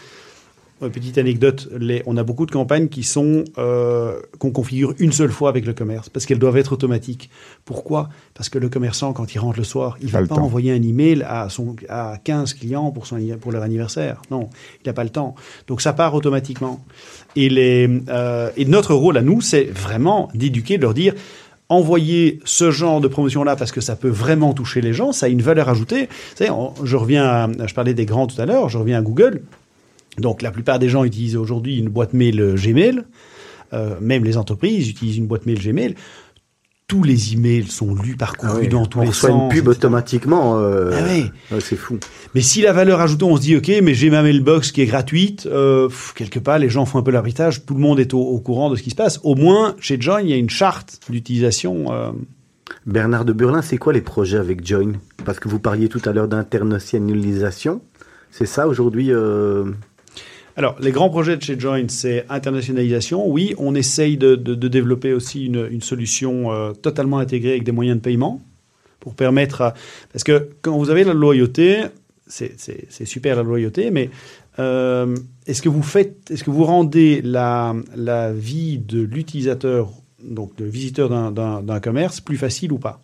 Petite anecdote, les, on a beaucoup de campagnes qui sont euh, qu'on configure une seule fois avec le commerce parce qu'elles doivent être automatiques. Pourquoi? Parce que le commerçant, quand il rentre le soir, il Pas va pas temps. envoyer un email à son à 15 clients pour son pour leur anniversaire. Non, il n'a pas le temps. Donc ça part automatiquement. Et les euh, et notre rôle à nous, c'est vraiment d'éduquer, de leur dire envoyer ce genre de promotion-là parce que ça peut vraiment toucher les gens, ça a une valeur ajoutée. Vous savez, on- je reviens, à, je parlais des grands tout à l'heure, je reviens à Google. Donc la plupart des gens utilisent aujourd'hui une boîte mail euh, Gmail. Euh, même les entreprises utilisent une boîte mail Gmail. Tous les emails sont lus, parcourus Ah oui, dans tous on les reçoit sens. une pub etc. automatiquement. euh, Ah ouais, c'est fou. Mais si la valeur ajoutée, on se dit, OK, mais j'ai ma mailbox qui est gratuite, euh, pff, quelque part, les gens font un peu l'arbitrage, tout le monde est au, au courant de ce qui se passe. Au moins, chez Join, il y a une charte d'utilisation. Bernard de Burlin, c'est quoi les projets avec Join? Parce que vous parliez tout à l'heure d'internationalisation. C'est ça aujourd'hui Alors, les grands projets de chez Join, c'est internationalisation. Oui, on essaye de, de- de développer aussi une, une solution euh, totalement intégrée avec des moyens de paiement pour permettre à... Parce que quand vous avez la loyauté, c'est super la loyauté, mais euh, est-ce que vous faites, est-ce que vous rendez la, la vie de l'utilisateur, donc le visiteur d'un commerce, plus facile ou pas?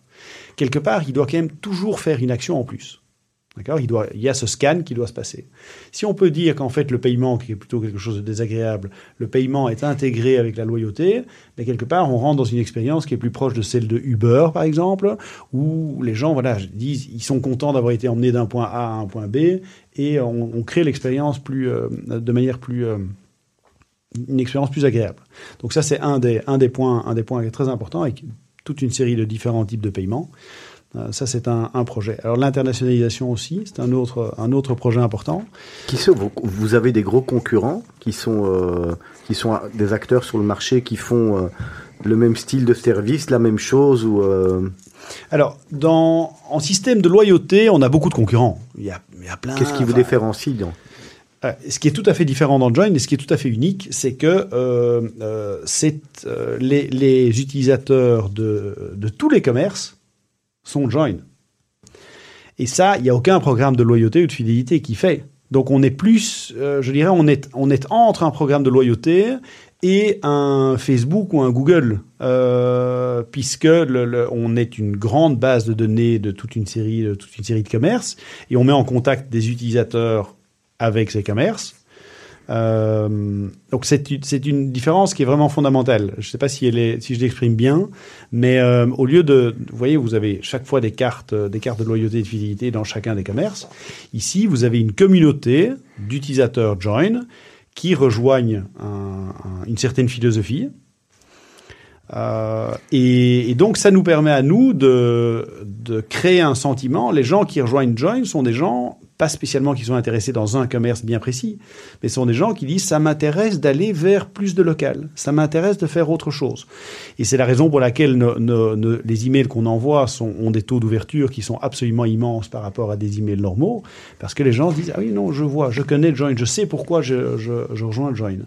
Quelque part, il doit quand même toujours faire une action en plus. Il, y a ce scan qui doit se passer. Si on peut dire qu'en fait le paiement, qui est plutôt quelque chose de désagréable, le paiement est intégré avec la loyauté, mais quelque part on rentre dans une expérience qui est plus proche de celle de Uber par exemple, où les gens voilà disent ils sont contents d'avoir été emmenés d'un point A à un point B et on, crée l'expérience plus euh, de manière plus euh, une expérience plus agréable. Donc ça c'est un des un des points un des points très important avec toute une série de différents types de paiements. Euh, ça, c'est un, un projet. Alors, l'internationalisation aussi, c'est un autre, un autre projet important. qui sont, vous, vous avez des gros concurrents qui sont, euh, qui sont des acteurs sur le marché qui font euh, le même style de service, la même chose ou euh, Alors, dans, en système de loyauté, on a beaucoup de concurrents. Il y a, il y a plein. qu'est-ce qui vous différencie Euh, ce qui est tout à fait différent dans Join et ce qui est tout à fait unique, c'est que euh, euh, c'est, euh, les, les utilisateurs de, de tous les commerces sont Join. Et ça, il n'y a aucun programme de loyauté ou de fidélité qui fait. Donc on est plus, euh, je dirais, on est, on est entre un programme de loyauté et un Facebook ou un Google, euh, puisque on est une grande base de données de toute une série, de toute une série de commerces, et on met en contact des utilisateurs avec ces commerces. Euh, donc c'est une, différence qui est vraiment fondamentale. Je ne sais pas si, je l'exprime bien, mais euh, au lieu de, vous voyez, vous avez chaque fois des cartes, euh, des cartes de loyauté et de fidélité dans chacun des commerces. Ici, vous avez une communauté d'utilisateurs Join qui rejoignent un- un- une certaine philosophie. Et, et donc, ça nous permet à nous de, de créer un sentiment. Les gens qui rejoignent Join sont des gens, pas spécialement qui sont intéressés dans un commerce bien précis, mais sont des gens qui disent ça m'intéresse d'aller vers plus de local, ça m'intéresse de faire autre chose. Et c'est la raison pour laquelle les emails qu'on envoie ont des taux d'ouverture qui sont absolument immenses par rapport à des emails normaux, parce que les gens se disent ah oui non je vois, je connais le Join, je sais pourquoi je, je, je rejoins le Join.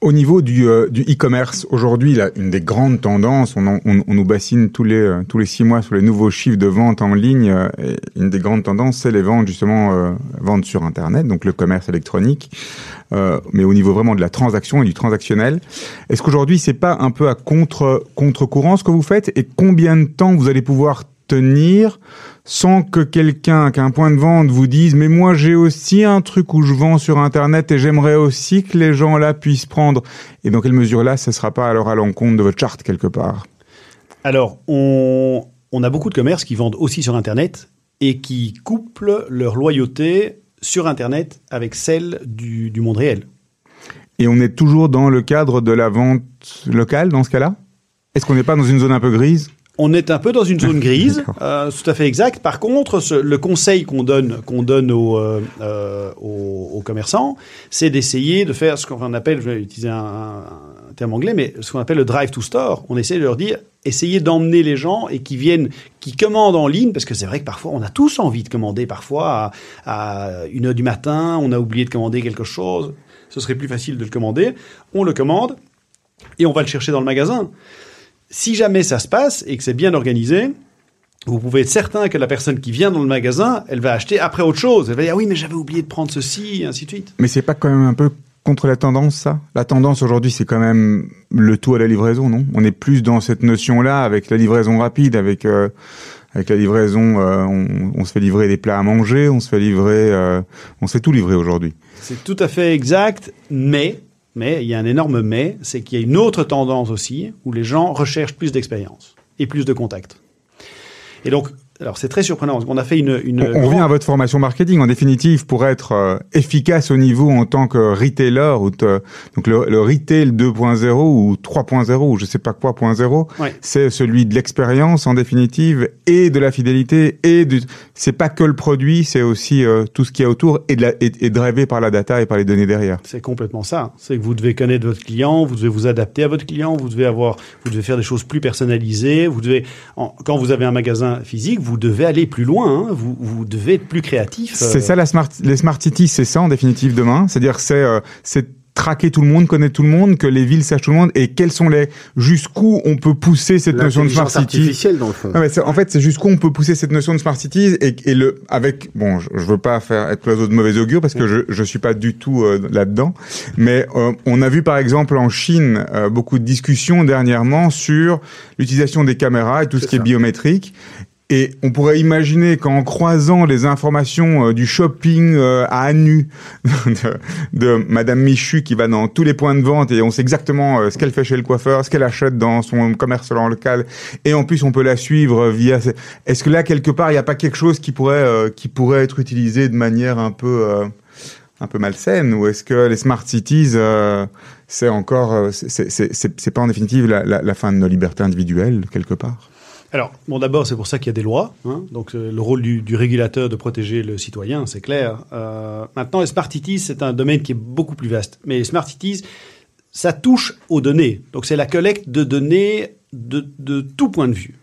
Au niveau du, euh, du e-commerce, aujourd'hui, une des grandes tendances, on, on, on nous bassine tous les euh, tous les six mois sur les nouveaux chiffres de vente en ligne. euh, et une des grandes tendances, c'est les ventes justement euh, ventes sur Internet, donc le commerce électronique, euh, mais au niveau vraiment de la transaction et du transactionnel. Est-ce qu'aujourd'hui, c'est pas un peu à contre contre courant ce que vous faites? Et combien de temps vous allez pouvoir tenir sans que quelqu'un qui a un point de vente vous dise mais moi j'ai aussi un truc où je vends sur internet et j'aimerais aussi que les gens là puissent prendre. Et dans quelle mesure là ça sera pas alors à l'encontre de votre charte quelque part? Alors, on, on a beaucoup de commerces qui vendent aussi sur Internet et qui couplent leur loyauté sur Internet avec celle du, du monde réel. et on est toujours dans le cadre de la vente locale dans ce cas-là? Est-ce qu'on n'est pas dans une zone un peu grise? On est un peu dans une zone grise, euh, tout à fait exact. Par contre, ce- le conseil qu'on donne, qu'on donne aux, euh, euh, aux, aux commerçants, c'est d'essayer de faire ce qu'on appelle, je vais utiliser un, un terme anglais, mais ce qu'on appelle le drive to store. On essaie de leur dire, essayez d'emmener les gens et qui viennent, qui commandent en ligne, parce que c'est vrai que parfois, on a tous envie de commander. Parfois, à, à une heure du matin, on a oublié de commander quelque chose. Ce serait plus facile de le commander. On le commande et on va le chercher dans le magasin. Si jamais ça se passe et que c'est bien organisé, vous pouvez être certain que la personne qui vient dans le magasin, elle va acheter après autre chose. Elle va dire ah oui mais j'avais oublié de prendre ceci et ainsi de suite. mais c'est pas quand même un peu contre la tendance ça? La tendance aujourd'hui c'est quand même le tout à la livraison non? On est plus dans cette notion là avec la livraison rapide avec euh, avec la livraison euh, on, on se fait livrer des plats à manger on se fait livrer euh, on se fait tout livrer aujourd'hui C'est tout à fait exact, mais mais il y a un énorme mais, c'est qu'il y a une autre tendance aussi où les gens recherchent plus d'expérience et plus de contacts. Et donc alors c'est très surprenant parce qu'on a fait une une On, on revient à votre formation marketing. En définitive, pour être euh, efficace au niveau en tant que retailer, ou te- donc le, le retail 2.0 ou 3.0 ou je sais pas quoi point zéro, Ouais. c'est celui de l'expérience en définitive et de la fidélité et du. C'est pas que le produit, c'est aussi euh, tout ce qu'il y a autour et, de la, et, et drivé par la data et par les données derrière. C'est complètement ça. C'est que vous devez connaître votre client, vous devez vous adapter à votre client, vous devez avoir, vous devez faire des choses plus personnalisées, vous devez, en- quand vous avez un magasin physique, vous devez aller plus loin, hein. vous, vous devez être plus créatif. C'est euh, ça la smart, les smart cities, c'est ça en définitive demain? C'est-à-dire c'est euh, c'est traquer tout le monde, connaître tout le monde, que les villes sachent tout le monde et quels sont les jusqu'où on peut pousser cette notion de smart city. artificielle, dans le fond. C'est- en fait, c'est jusqu'où on peut pousser cette notion de smart cities et, et le avec bon, je, je veux pas faire être l'oiseau de mauvais augure parce que je je suis pas du tout euh, là-dedans, mais euh, on a vu par exemple en Chine euh, beaucoup de discussions dernièrement sur l'utilisation des caméras et tout ce C'est qui est biométrique. Et on pourrait imaginer qu'en croisant les informations euh, du shopping euh, à nu de, Madame Michu qui va dans tous les points de vente et on sait exactement euh, ce qu'elle fait chez le coiffeur, ce qu'elle achète dans son commerce local, et en plus on peut la suivre via. Est-ce que là quelque part il n'y a pas quelque chose qui pourrait euh, qui pourrait être utilisé de manière un peu un peu malsaine? Ou est-ce que les smart cities c'est encore c'est- pas en définitive la fin de nos libertés individuelles quelque part? Alors, bon, d'abord, c'est pour ça qu'il y a des lois. hein. Donc, euh, le rôle du, du régulateur de protéger le citoyen, c'est clair. Euh, maintenant, les smart cities, c'est un domaine qui est beaucoup plus vaste. Mais les smart cities, ça touche aux données. Donc, c'est la collecte de données de, de tout point de vue.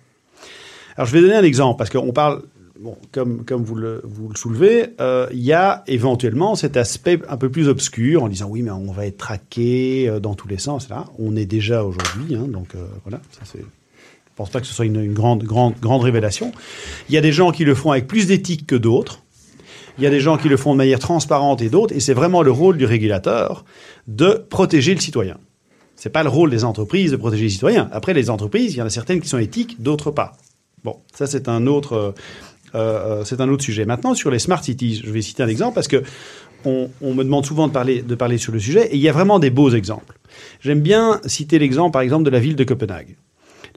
Alors, je vais donner un exemple parce qu'on parle. Bon, comme, comme vous, le, vous le soulevez, euh, il y a éventuellement cet aspect un peu plus obscur en disant oui, mais on va être traqué dans tous les sens. Là, on est déjà aujourd'hui, hein, donc voilà, ça c'est je pense pas que ce soit une, grande, grande, grande révélation. Il y a des gens qui le font avec plus d'éthique que d'autres. Il y a des gens qui le font de manière transparente et d'autres. Et c'est vraiment le rôle du régulateur de protéger le citoyen. C'est pas le rôle des entreprises de protéger les citoyens. Après, les entreprises, il y en a certaines qui sont éthiques, d'autres pas. Bon, ça c'est un autre, euh, euh, c'est un autre sujet. Maintenant, sur les smart cities, je vais citer un exemple parce que on, on me demande souvent de parler, de parler sur le sujet et il y a vraiment des beaux exemples. J'aime bien citer l'exemple, par exemple, de la ville de Copenhague.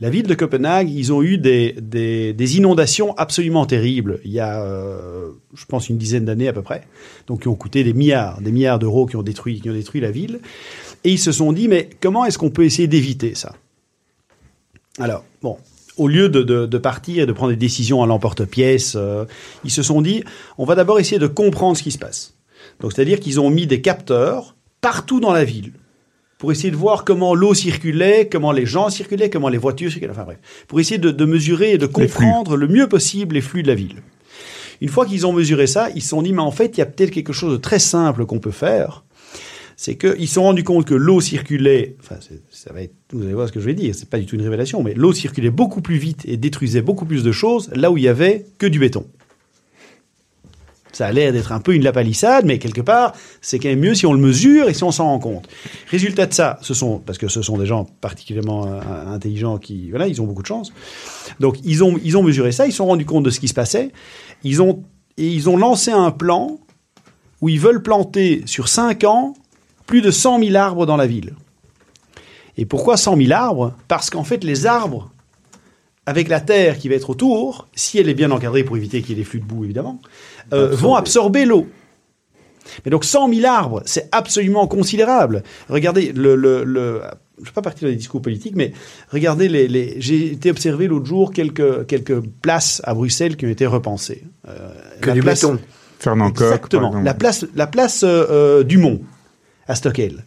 La ville de Copenhague, ils ont eu des, des, inondations absolument terribles il y a, euh, je pense, une dizaine d'années à peu près, donc qui ont coûté des milliards, des milliards d'euros qui ont détruit, qui ont détruit la ville. Et ils se sont dit, mais comment est-ce qu'on peut essayer d'éviter ça? Alors, bon, au lieu de, de, de partir et de prendre des décisions à l'emporte-pièce, euh, ils se sont dit, on va d'abord essayer de comprendre ce qui se passe. Donc, c'est-à-dire qu'ils ont mis des capteurs partout dans la ville pour essayer de voir comment l'eau circulait, comment les gens circulaient, comment les voitures circulaient, enfin bref, pour essayer de, de mesurer et de comprendre le mieux possible les flux de la ville. Une fois qu'ils ont mesuré ça, ils se sont dit, mais en fait, il y a peut-être quelque chose de très simple qu'on peut faire, c'est qu'ils se sont rendus compte que l'eau circulait, enfin, ça va être, vous allez voir ce que je vais dire, c'est pas du tout une révélation, mais l'eau circulait beaucoup plus vite et détruisait beaucoup plus de choses là où il y avait que du béton. Ça a l'air d'être un peu une lapalissade, mais quelque part, c'est quand même mieux si on le mesure et si on s'en rend compte. Résultat de ça, ce sont, parce que ce sont des gens particulièrement euh, intelligents qui, voilà, ils ont beaucoup de chance. Donc, ils ont, ils ont mesuré ça, ils se sont rendus compte de ce qui se passait. Ils ont, et ils ont lancé un plan où ils veulent planter sur 5 ans plus de 100 000 arbres dans la ville. Et pourquoi 100 000 arbres? Parce qu'en fait, les arbres, avec la terre qui va être autour, si elle est bien encadrée pour éviter qu'il y ait des flux de boue, évidemment, euh, vont absorber l'eau. Mais donc 100 000 arbres, c'est absolument considérable. Regardez, le, le, le- je ne vais pas partir dans les discours politiques, mais regardez, les, les- j'ai été observé l'autre jour quelques, quelques places à Bruxelles qui ont été repensées. Euh, Que du place- béton. Fernand Exactement. La place, la place euh, euh, du Mont à Stockel.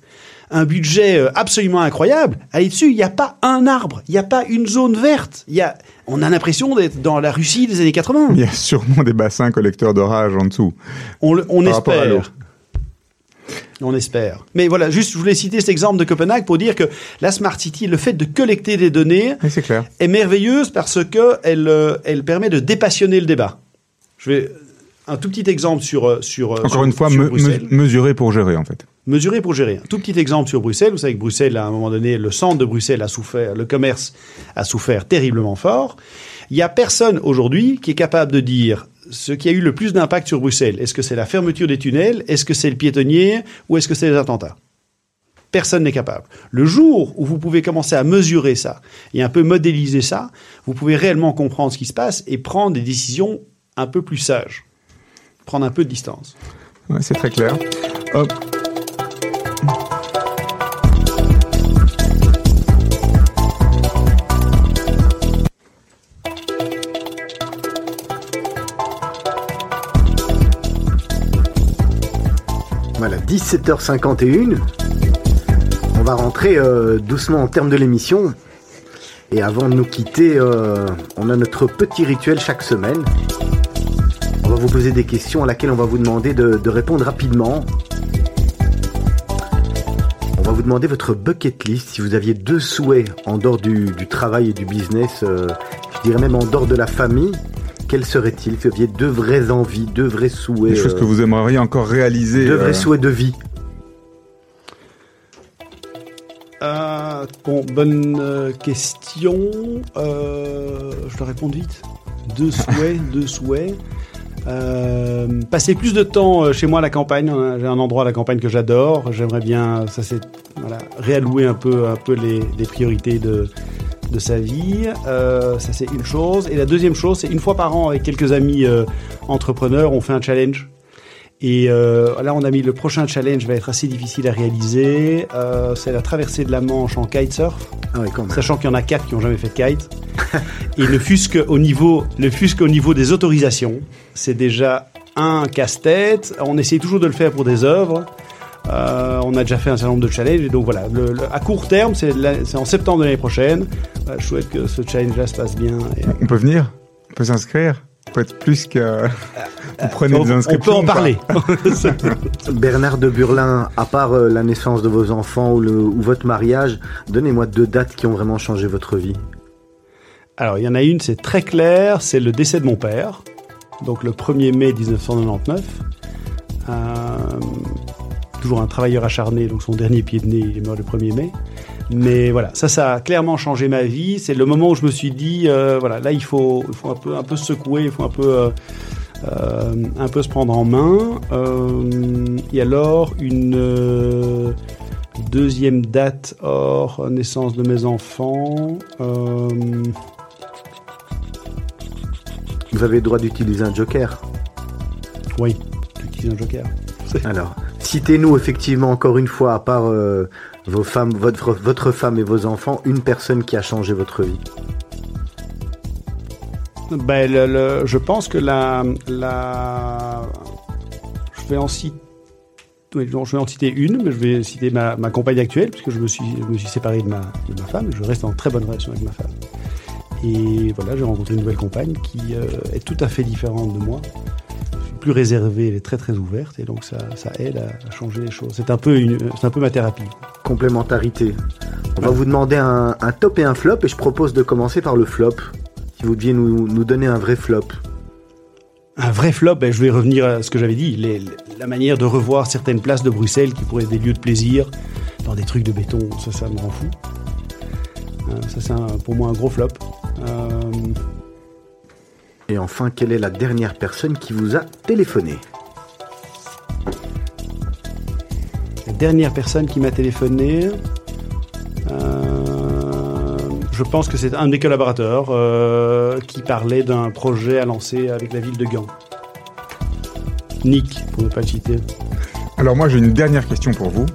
Un budget euh, absolument incroyable. Allez dessus, il n'y a pas un arbre, il n'y a pas une zone verte. Il y a, on a l'impression d'être dans la Russie des années 80. Il y a sûrement des bassins collecteurs d'orage en dessous. On, le- espère. On espère. Mais voilà, juste, je voulais citer cet exemple de Copenhague pour dire que la Smart City, le fait de collecter des données, c'est clair. est merveilleuse parce que elle, euh, elle permet de dépassionner le débat. Je vais un tout petit exemple sur euh, sur Encore sur- une fois, me- mesurer pour gérer, en fait. Mesurer pour gérer. Un tout petit exemple sur Bruxelles. Vous savez que Bruxelles, à un moment donné, le centre de Bruxelles a souffert, le commerce a souffert terriblement fort. Il n'y a personne aujourd'hui qui est capable de dire ce qui a eu le plus d'impact sur Bruxelles. Est-ce que c'est la fermeture des tunnels? Est-ce que c'est le piétonnier? Ou est-ce que c'est les attentats? Personne n'est capable. Le jour où vous pouvez commencer à mesurer ça et un peu modéliser ça, vous pouvez réellement comprendre ce qui se passe et prendre des décisions un peu plus sages. Prendre un peu de distance. C'est très clair. Hop. 17h51. On va rentrer euh, doucement en termes de l'émission. Et avant de nous quitter, euh, on a notre petit rituel chaque semaine. On va vous poser des questions à laquelle on va vous demander de, répondre rapidement. On va vous demander votre bucket list. Si vous aviez deux souhaits en dehors du, du travail et du business, euh, je dirais même en dehors de la famille, quels seraient-ils Si vous aviez deux vraies envies, deux vrais souhaits. Des choses euh, que vous aimeriez encore réaliser. deux euh, vrais souhaits de vie. Euh, bon, bonne euh, question. Euh, je dois répondre vite. Deux souhaits, deux souhaits. Euh, passer plus de temps euh, chez moi à la campagne. J'ai un endroit à la campagne que j'adore. J'aimerais bien, ça c'est voilà, réallouer un peu, un peu les, les priorités de, de sa vie. Euh, ça c'est une chose. Et la deuxième chose, c'est une fois par an avec quelques amis euh, entrepreneurs, on fait un challenge. Et euh, là, on a mis le prochain challenge va être assez difficile à réaliser. Euh, c'est la traversée de la Manche en kitesurf, Ah oui, quand même. sachant qu'il y en a quatre qui n'ont jamais fait de kite. Et ne fût-ce qu'au niveau, ne fût-ce qu'au niveau des autorisations, c'est déjà un casse-tête. On essaye toujours de le faire pour des œuvres. Euh, on a déjà fait un certain nombre de challenges. Et donc voilà, le- le- à court terme, c'est la- c'est en septembre de l'année prochaine. Euh, je souhaite que ce challenge-là se passe bien. Et, On peut venir On peut s'inscrire On peut être plus que... Vous prenez on, des on inscriptions peut en parler. Bernard de Burlin, à part euh, la naissance de vos enfants ou, le, ou votre mariage, donnez-moi deux dates qui ont vraiment changé votre vie. Alors, il y en a une, c'est très clair, c'est le décès de mon père, donc le 1er mai 1999. Euh, toujours un travailleur acharné, donc son dernier pied de nez, il est mort le 1er mai. Mais voilà, ça, ça a clairement changé ma vie. C'est le moment où je me suis dit, euh, voilà, là, il faut, il faut un peu, un peu se secouer, il faut un peu, euh, euh, un peu se prendre en main. Euh, et alors, une deuxième date hors naissance de mes enfants. Vous avez le droit d'utiliser un joker. Oui, j'utilise un joker. Alors, citez-nous effectivement encore une fois, à part euh, vos femmes, votre, femme et vos enfants, une personne qui a changé votre vie. Ben, je pense que la, je vais en citer, une, mais je vais citer ma, compagne actuelle, puisque je me suis, je me suis séparé de ma, de ma femme, je reste en très bonne relation avec ma femme. Et voilà, j'ai rencontré une nouvelle compagne qui euh, est tout à fait différente de moi. Plus réservée, elle est très très ouverte et donc ça, ça aide à, à changer les choses. C'est un peu une, un peu ma thérapie. Complémentarité. On va vous demander un, un top et un flop et je propose de commencer par le flop. Si vous deviez nous, nous donner un vrai flop. Un vrai flop, ben, je vais revenir à ce que j'avais dit, les- la manière de revoir certaines places de Bruxelles qui pourraient être des lieux de plaisir dans des trucs de béton, ça, ça me rend fou. Euh, ça, c'est pour moi un gros flop. Euh, Et enfin, quelle est la dernière personne qui vous a téléphoné La dernière personne qui m'a téléphoné, euh, je pense que c'est un des collaborateurs euh, qui parlait d'un projet à lancer avec la ville de Gand. Nick, pour ne pas le citer. Alors moi j'ai une dernière question pour vous.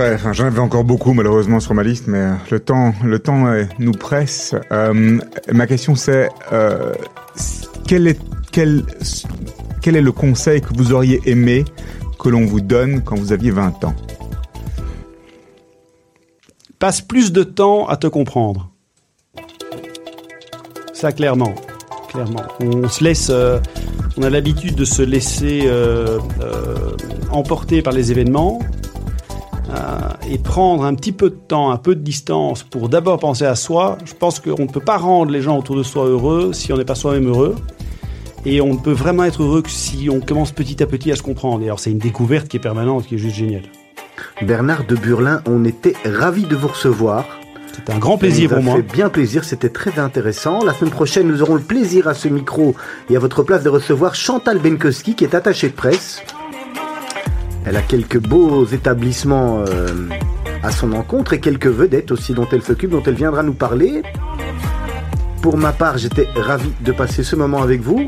Enfin, j'en avais encore beaucoup malheureusement sur ma liste, mais euh, le temps, le temps euh, nous presse. Euh, ma question c'est quel est quel quel est le conseil que vous auriez aimé que l'on vous donne quand vous aviez 20 ans? Passe plus de temps à te comprendre. Ça, clairement. Clairement. On se laisse. on a l'habitude de se laisser emporter par les événements et prendre un petit peu de temps, un peu de distance pour d'abord penser à soi. Je pense qu'on ne peut pas rendre les gens autour de soi heureux si on n'est pas soi-même heureux. Et on ne peut vraiment être heureux que si on commence petit à petit à se comprendre. Et alors, c'est une découverte qui est permanente, qui est juste géniale. Bernard de Burlin, on était ravis de vous recevoir. C'était un grand plaisir Ça pour moi. fait bien plaisir, c'était très intéressant. La semaine prochaine, nous aurons le plaisir à ce micro et à votre place de recevoir Chantal Benkowski, qui est attachée de presse. Elle a quelques beaux établissements euh, à son encontre et quelques vedettes aussi dont elle s'occupe, dont elle viendra nous parler. Pour ma part, j'étais ravi de passer ce moment avec vous.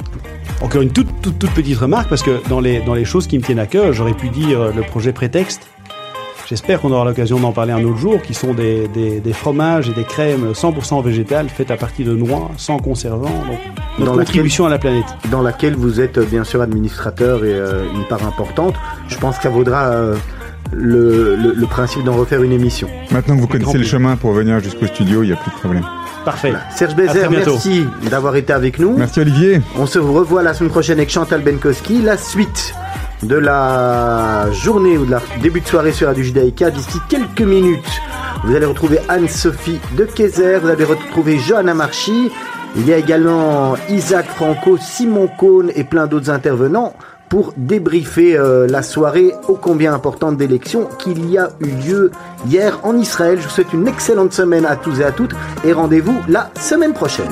Encore une toute, toute, petite remarque, parce que dans les, dans les choses qui me tiennent à cœur, j'aurais pu dire euh, le projet prétexte. J'espère qu'on aura l'occasion d'en parler un autre jour, qui sont des, des, des fromages et des crèmes 100% végétales faites à partir de noix, sans conservants. Donc, notre Dans laquelle- contribution à la planète. dans laquelle vous êtes euh, bien sûr administrateur et euh, une part importante. Je pense que ça vaudra euh, le, le- le principe d'en refaire une émission. Maintenant que vous connaissez le chemin pour venir jusqu'au studio, il n'y a plus de problème. Parfait. Serge Bézère, merci d'avoir été avec nous. Merci Olivier. On se revoit la semaine prochaine avec Chantal Benkowski. La suite de la journée ou de la début de soirée sur Radio Judaïka d'ici quelques minutes. Vous allez retrouver Anne-Sophie de Kayser, vous allez retrouver Johanna Marchi. Il y a également Isaac Franco, Simon Cohn et plein d'autres intervenants pour débriefer euh, la soirée ô combien importante d'élection qu'il y a eu lieu hier en Israël. Je vous souhaite une excellente semaine à tous et à toutes et rendez-vous la semaine prochaine.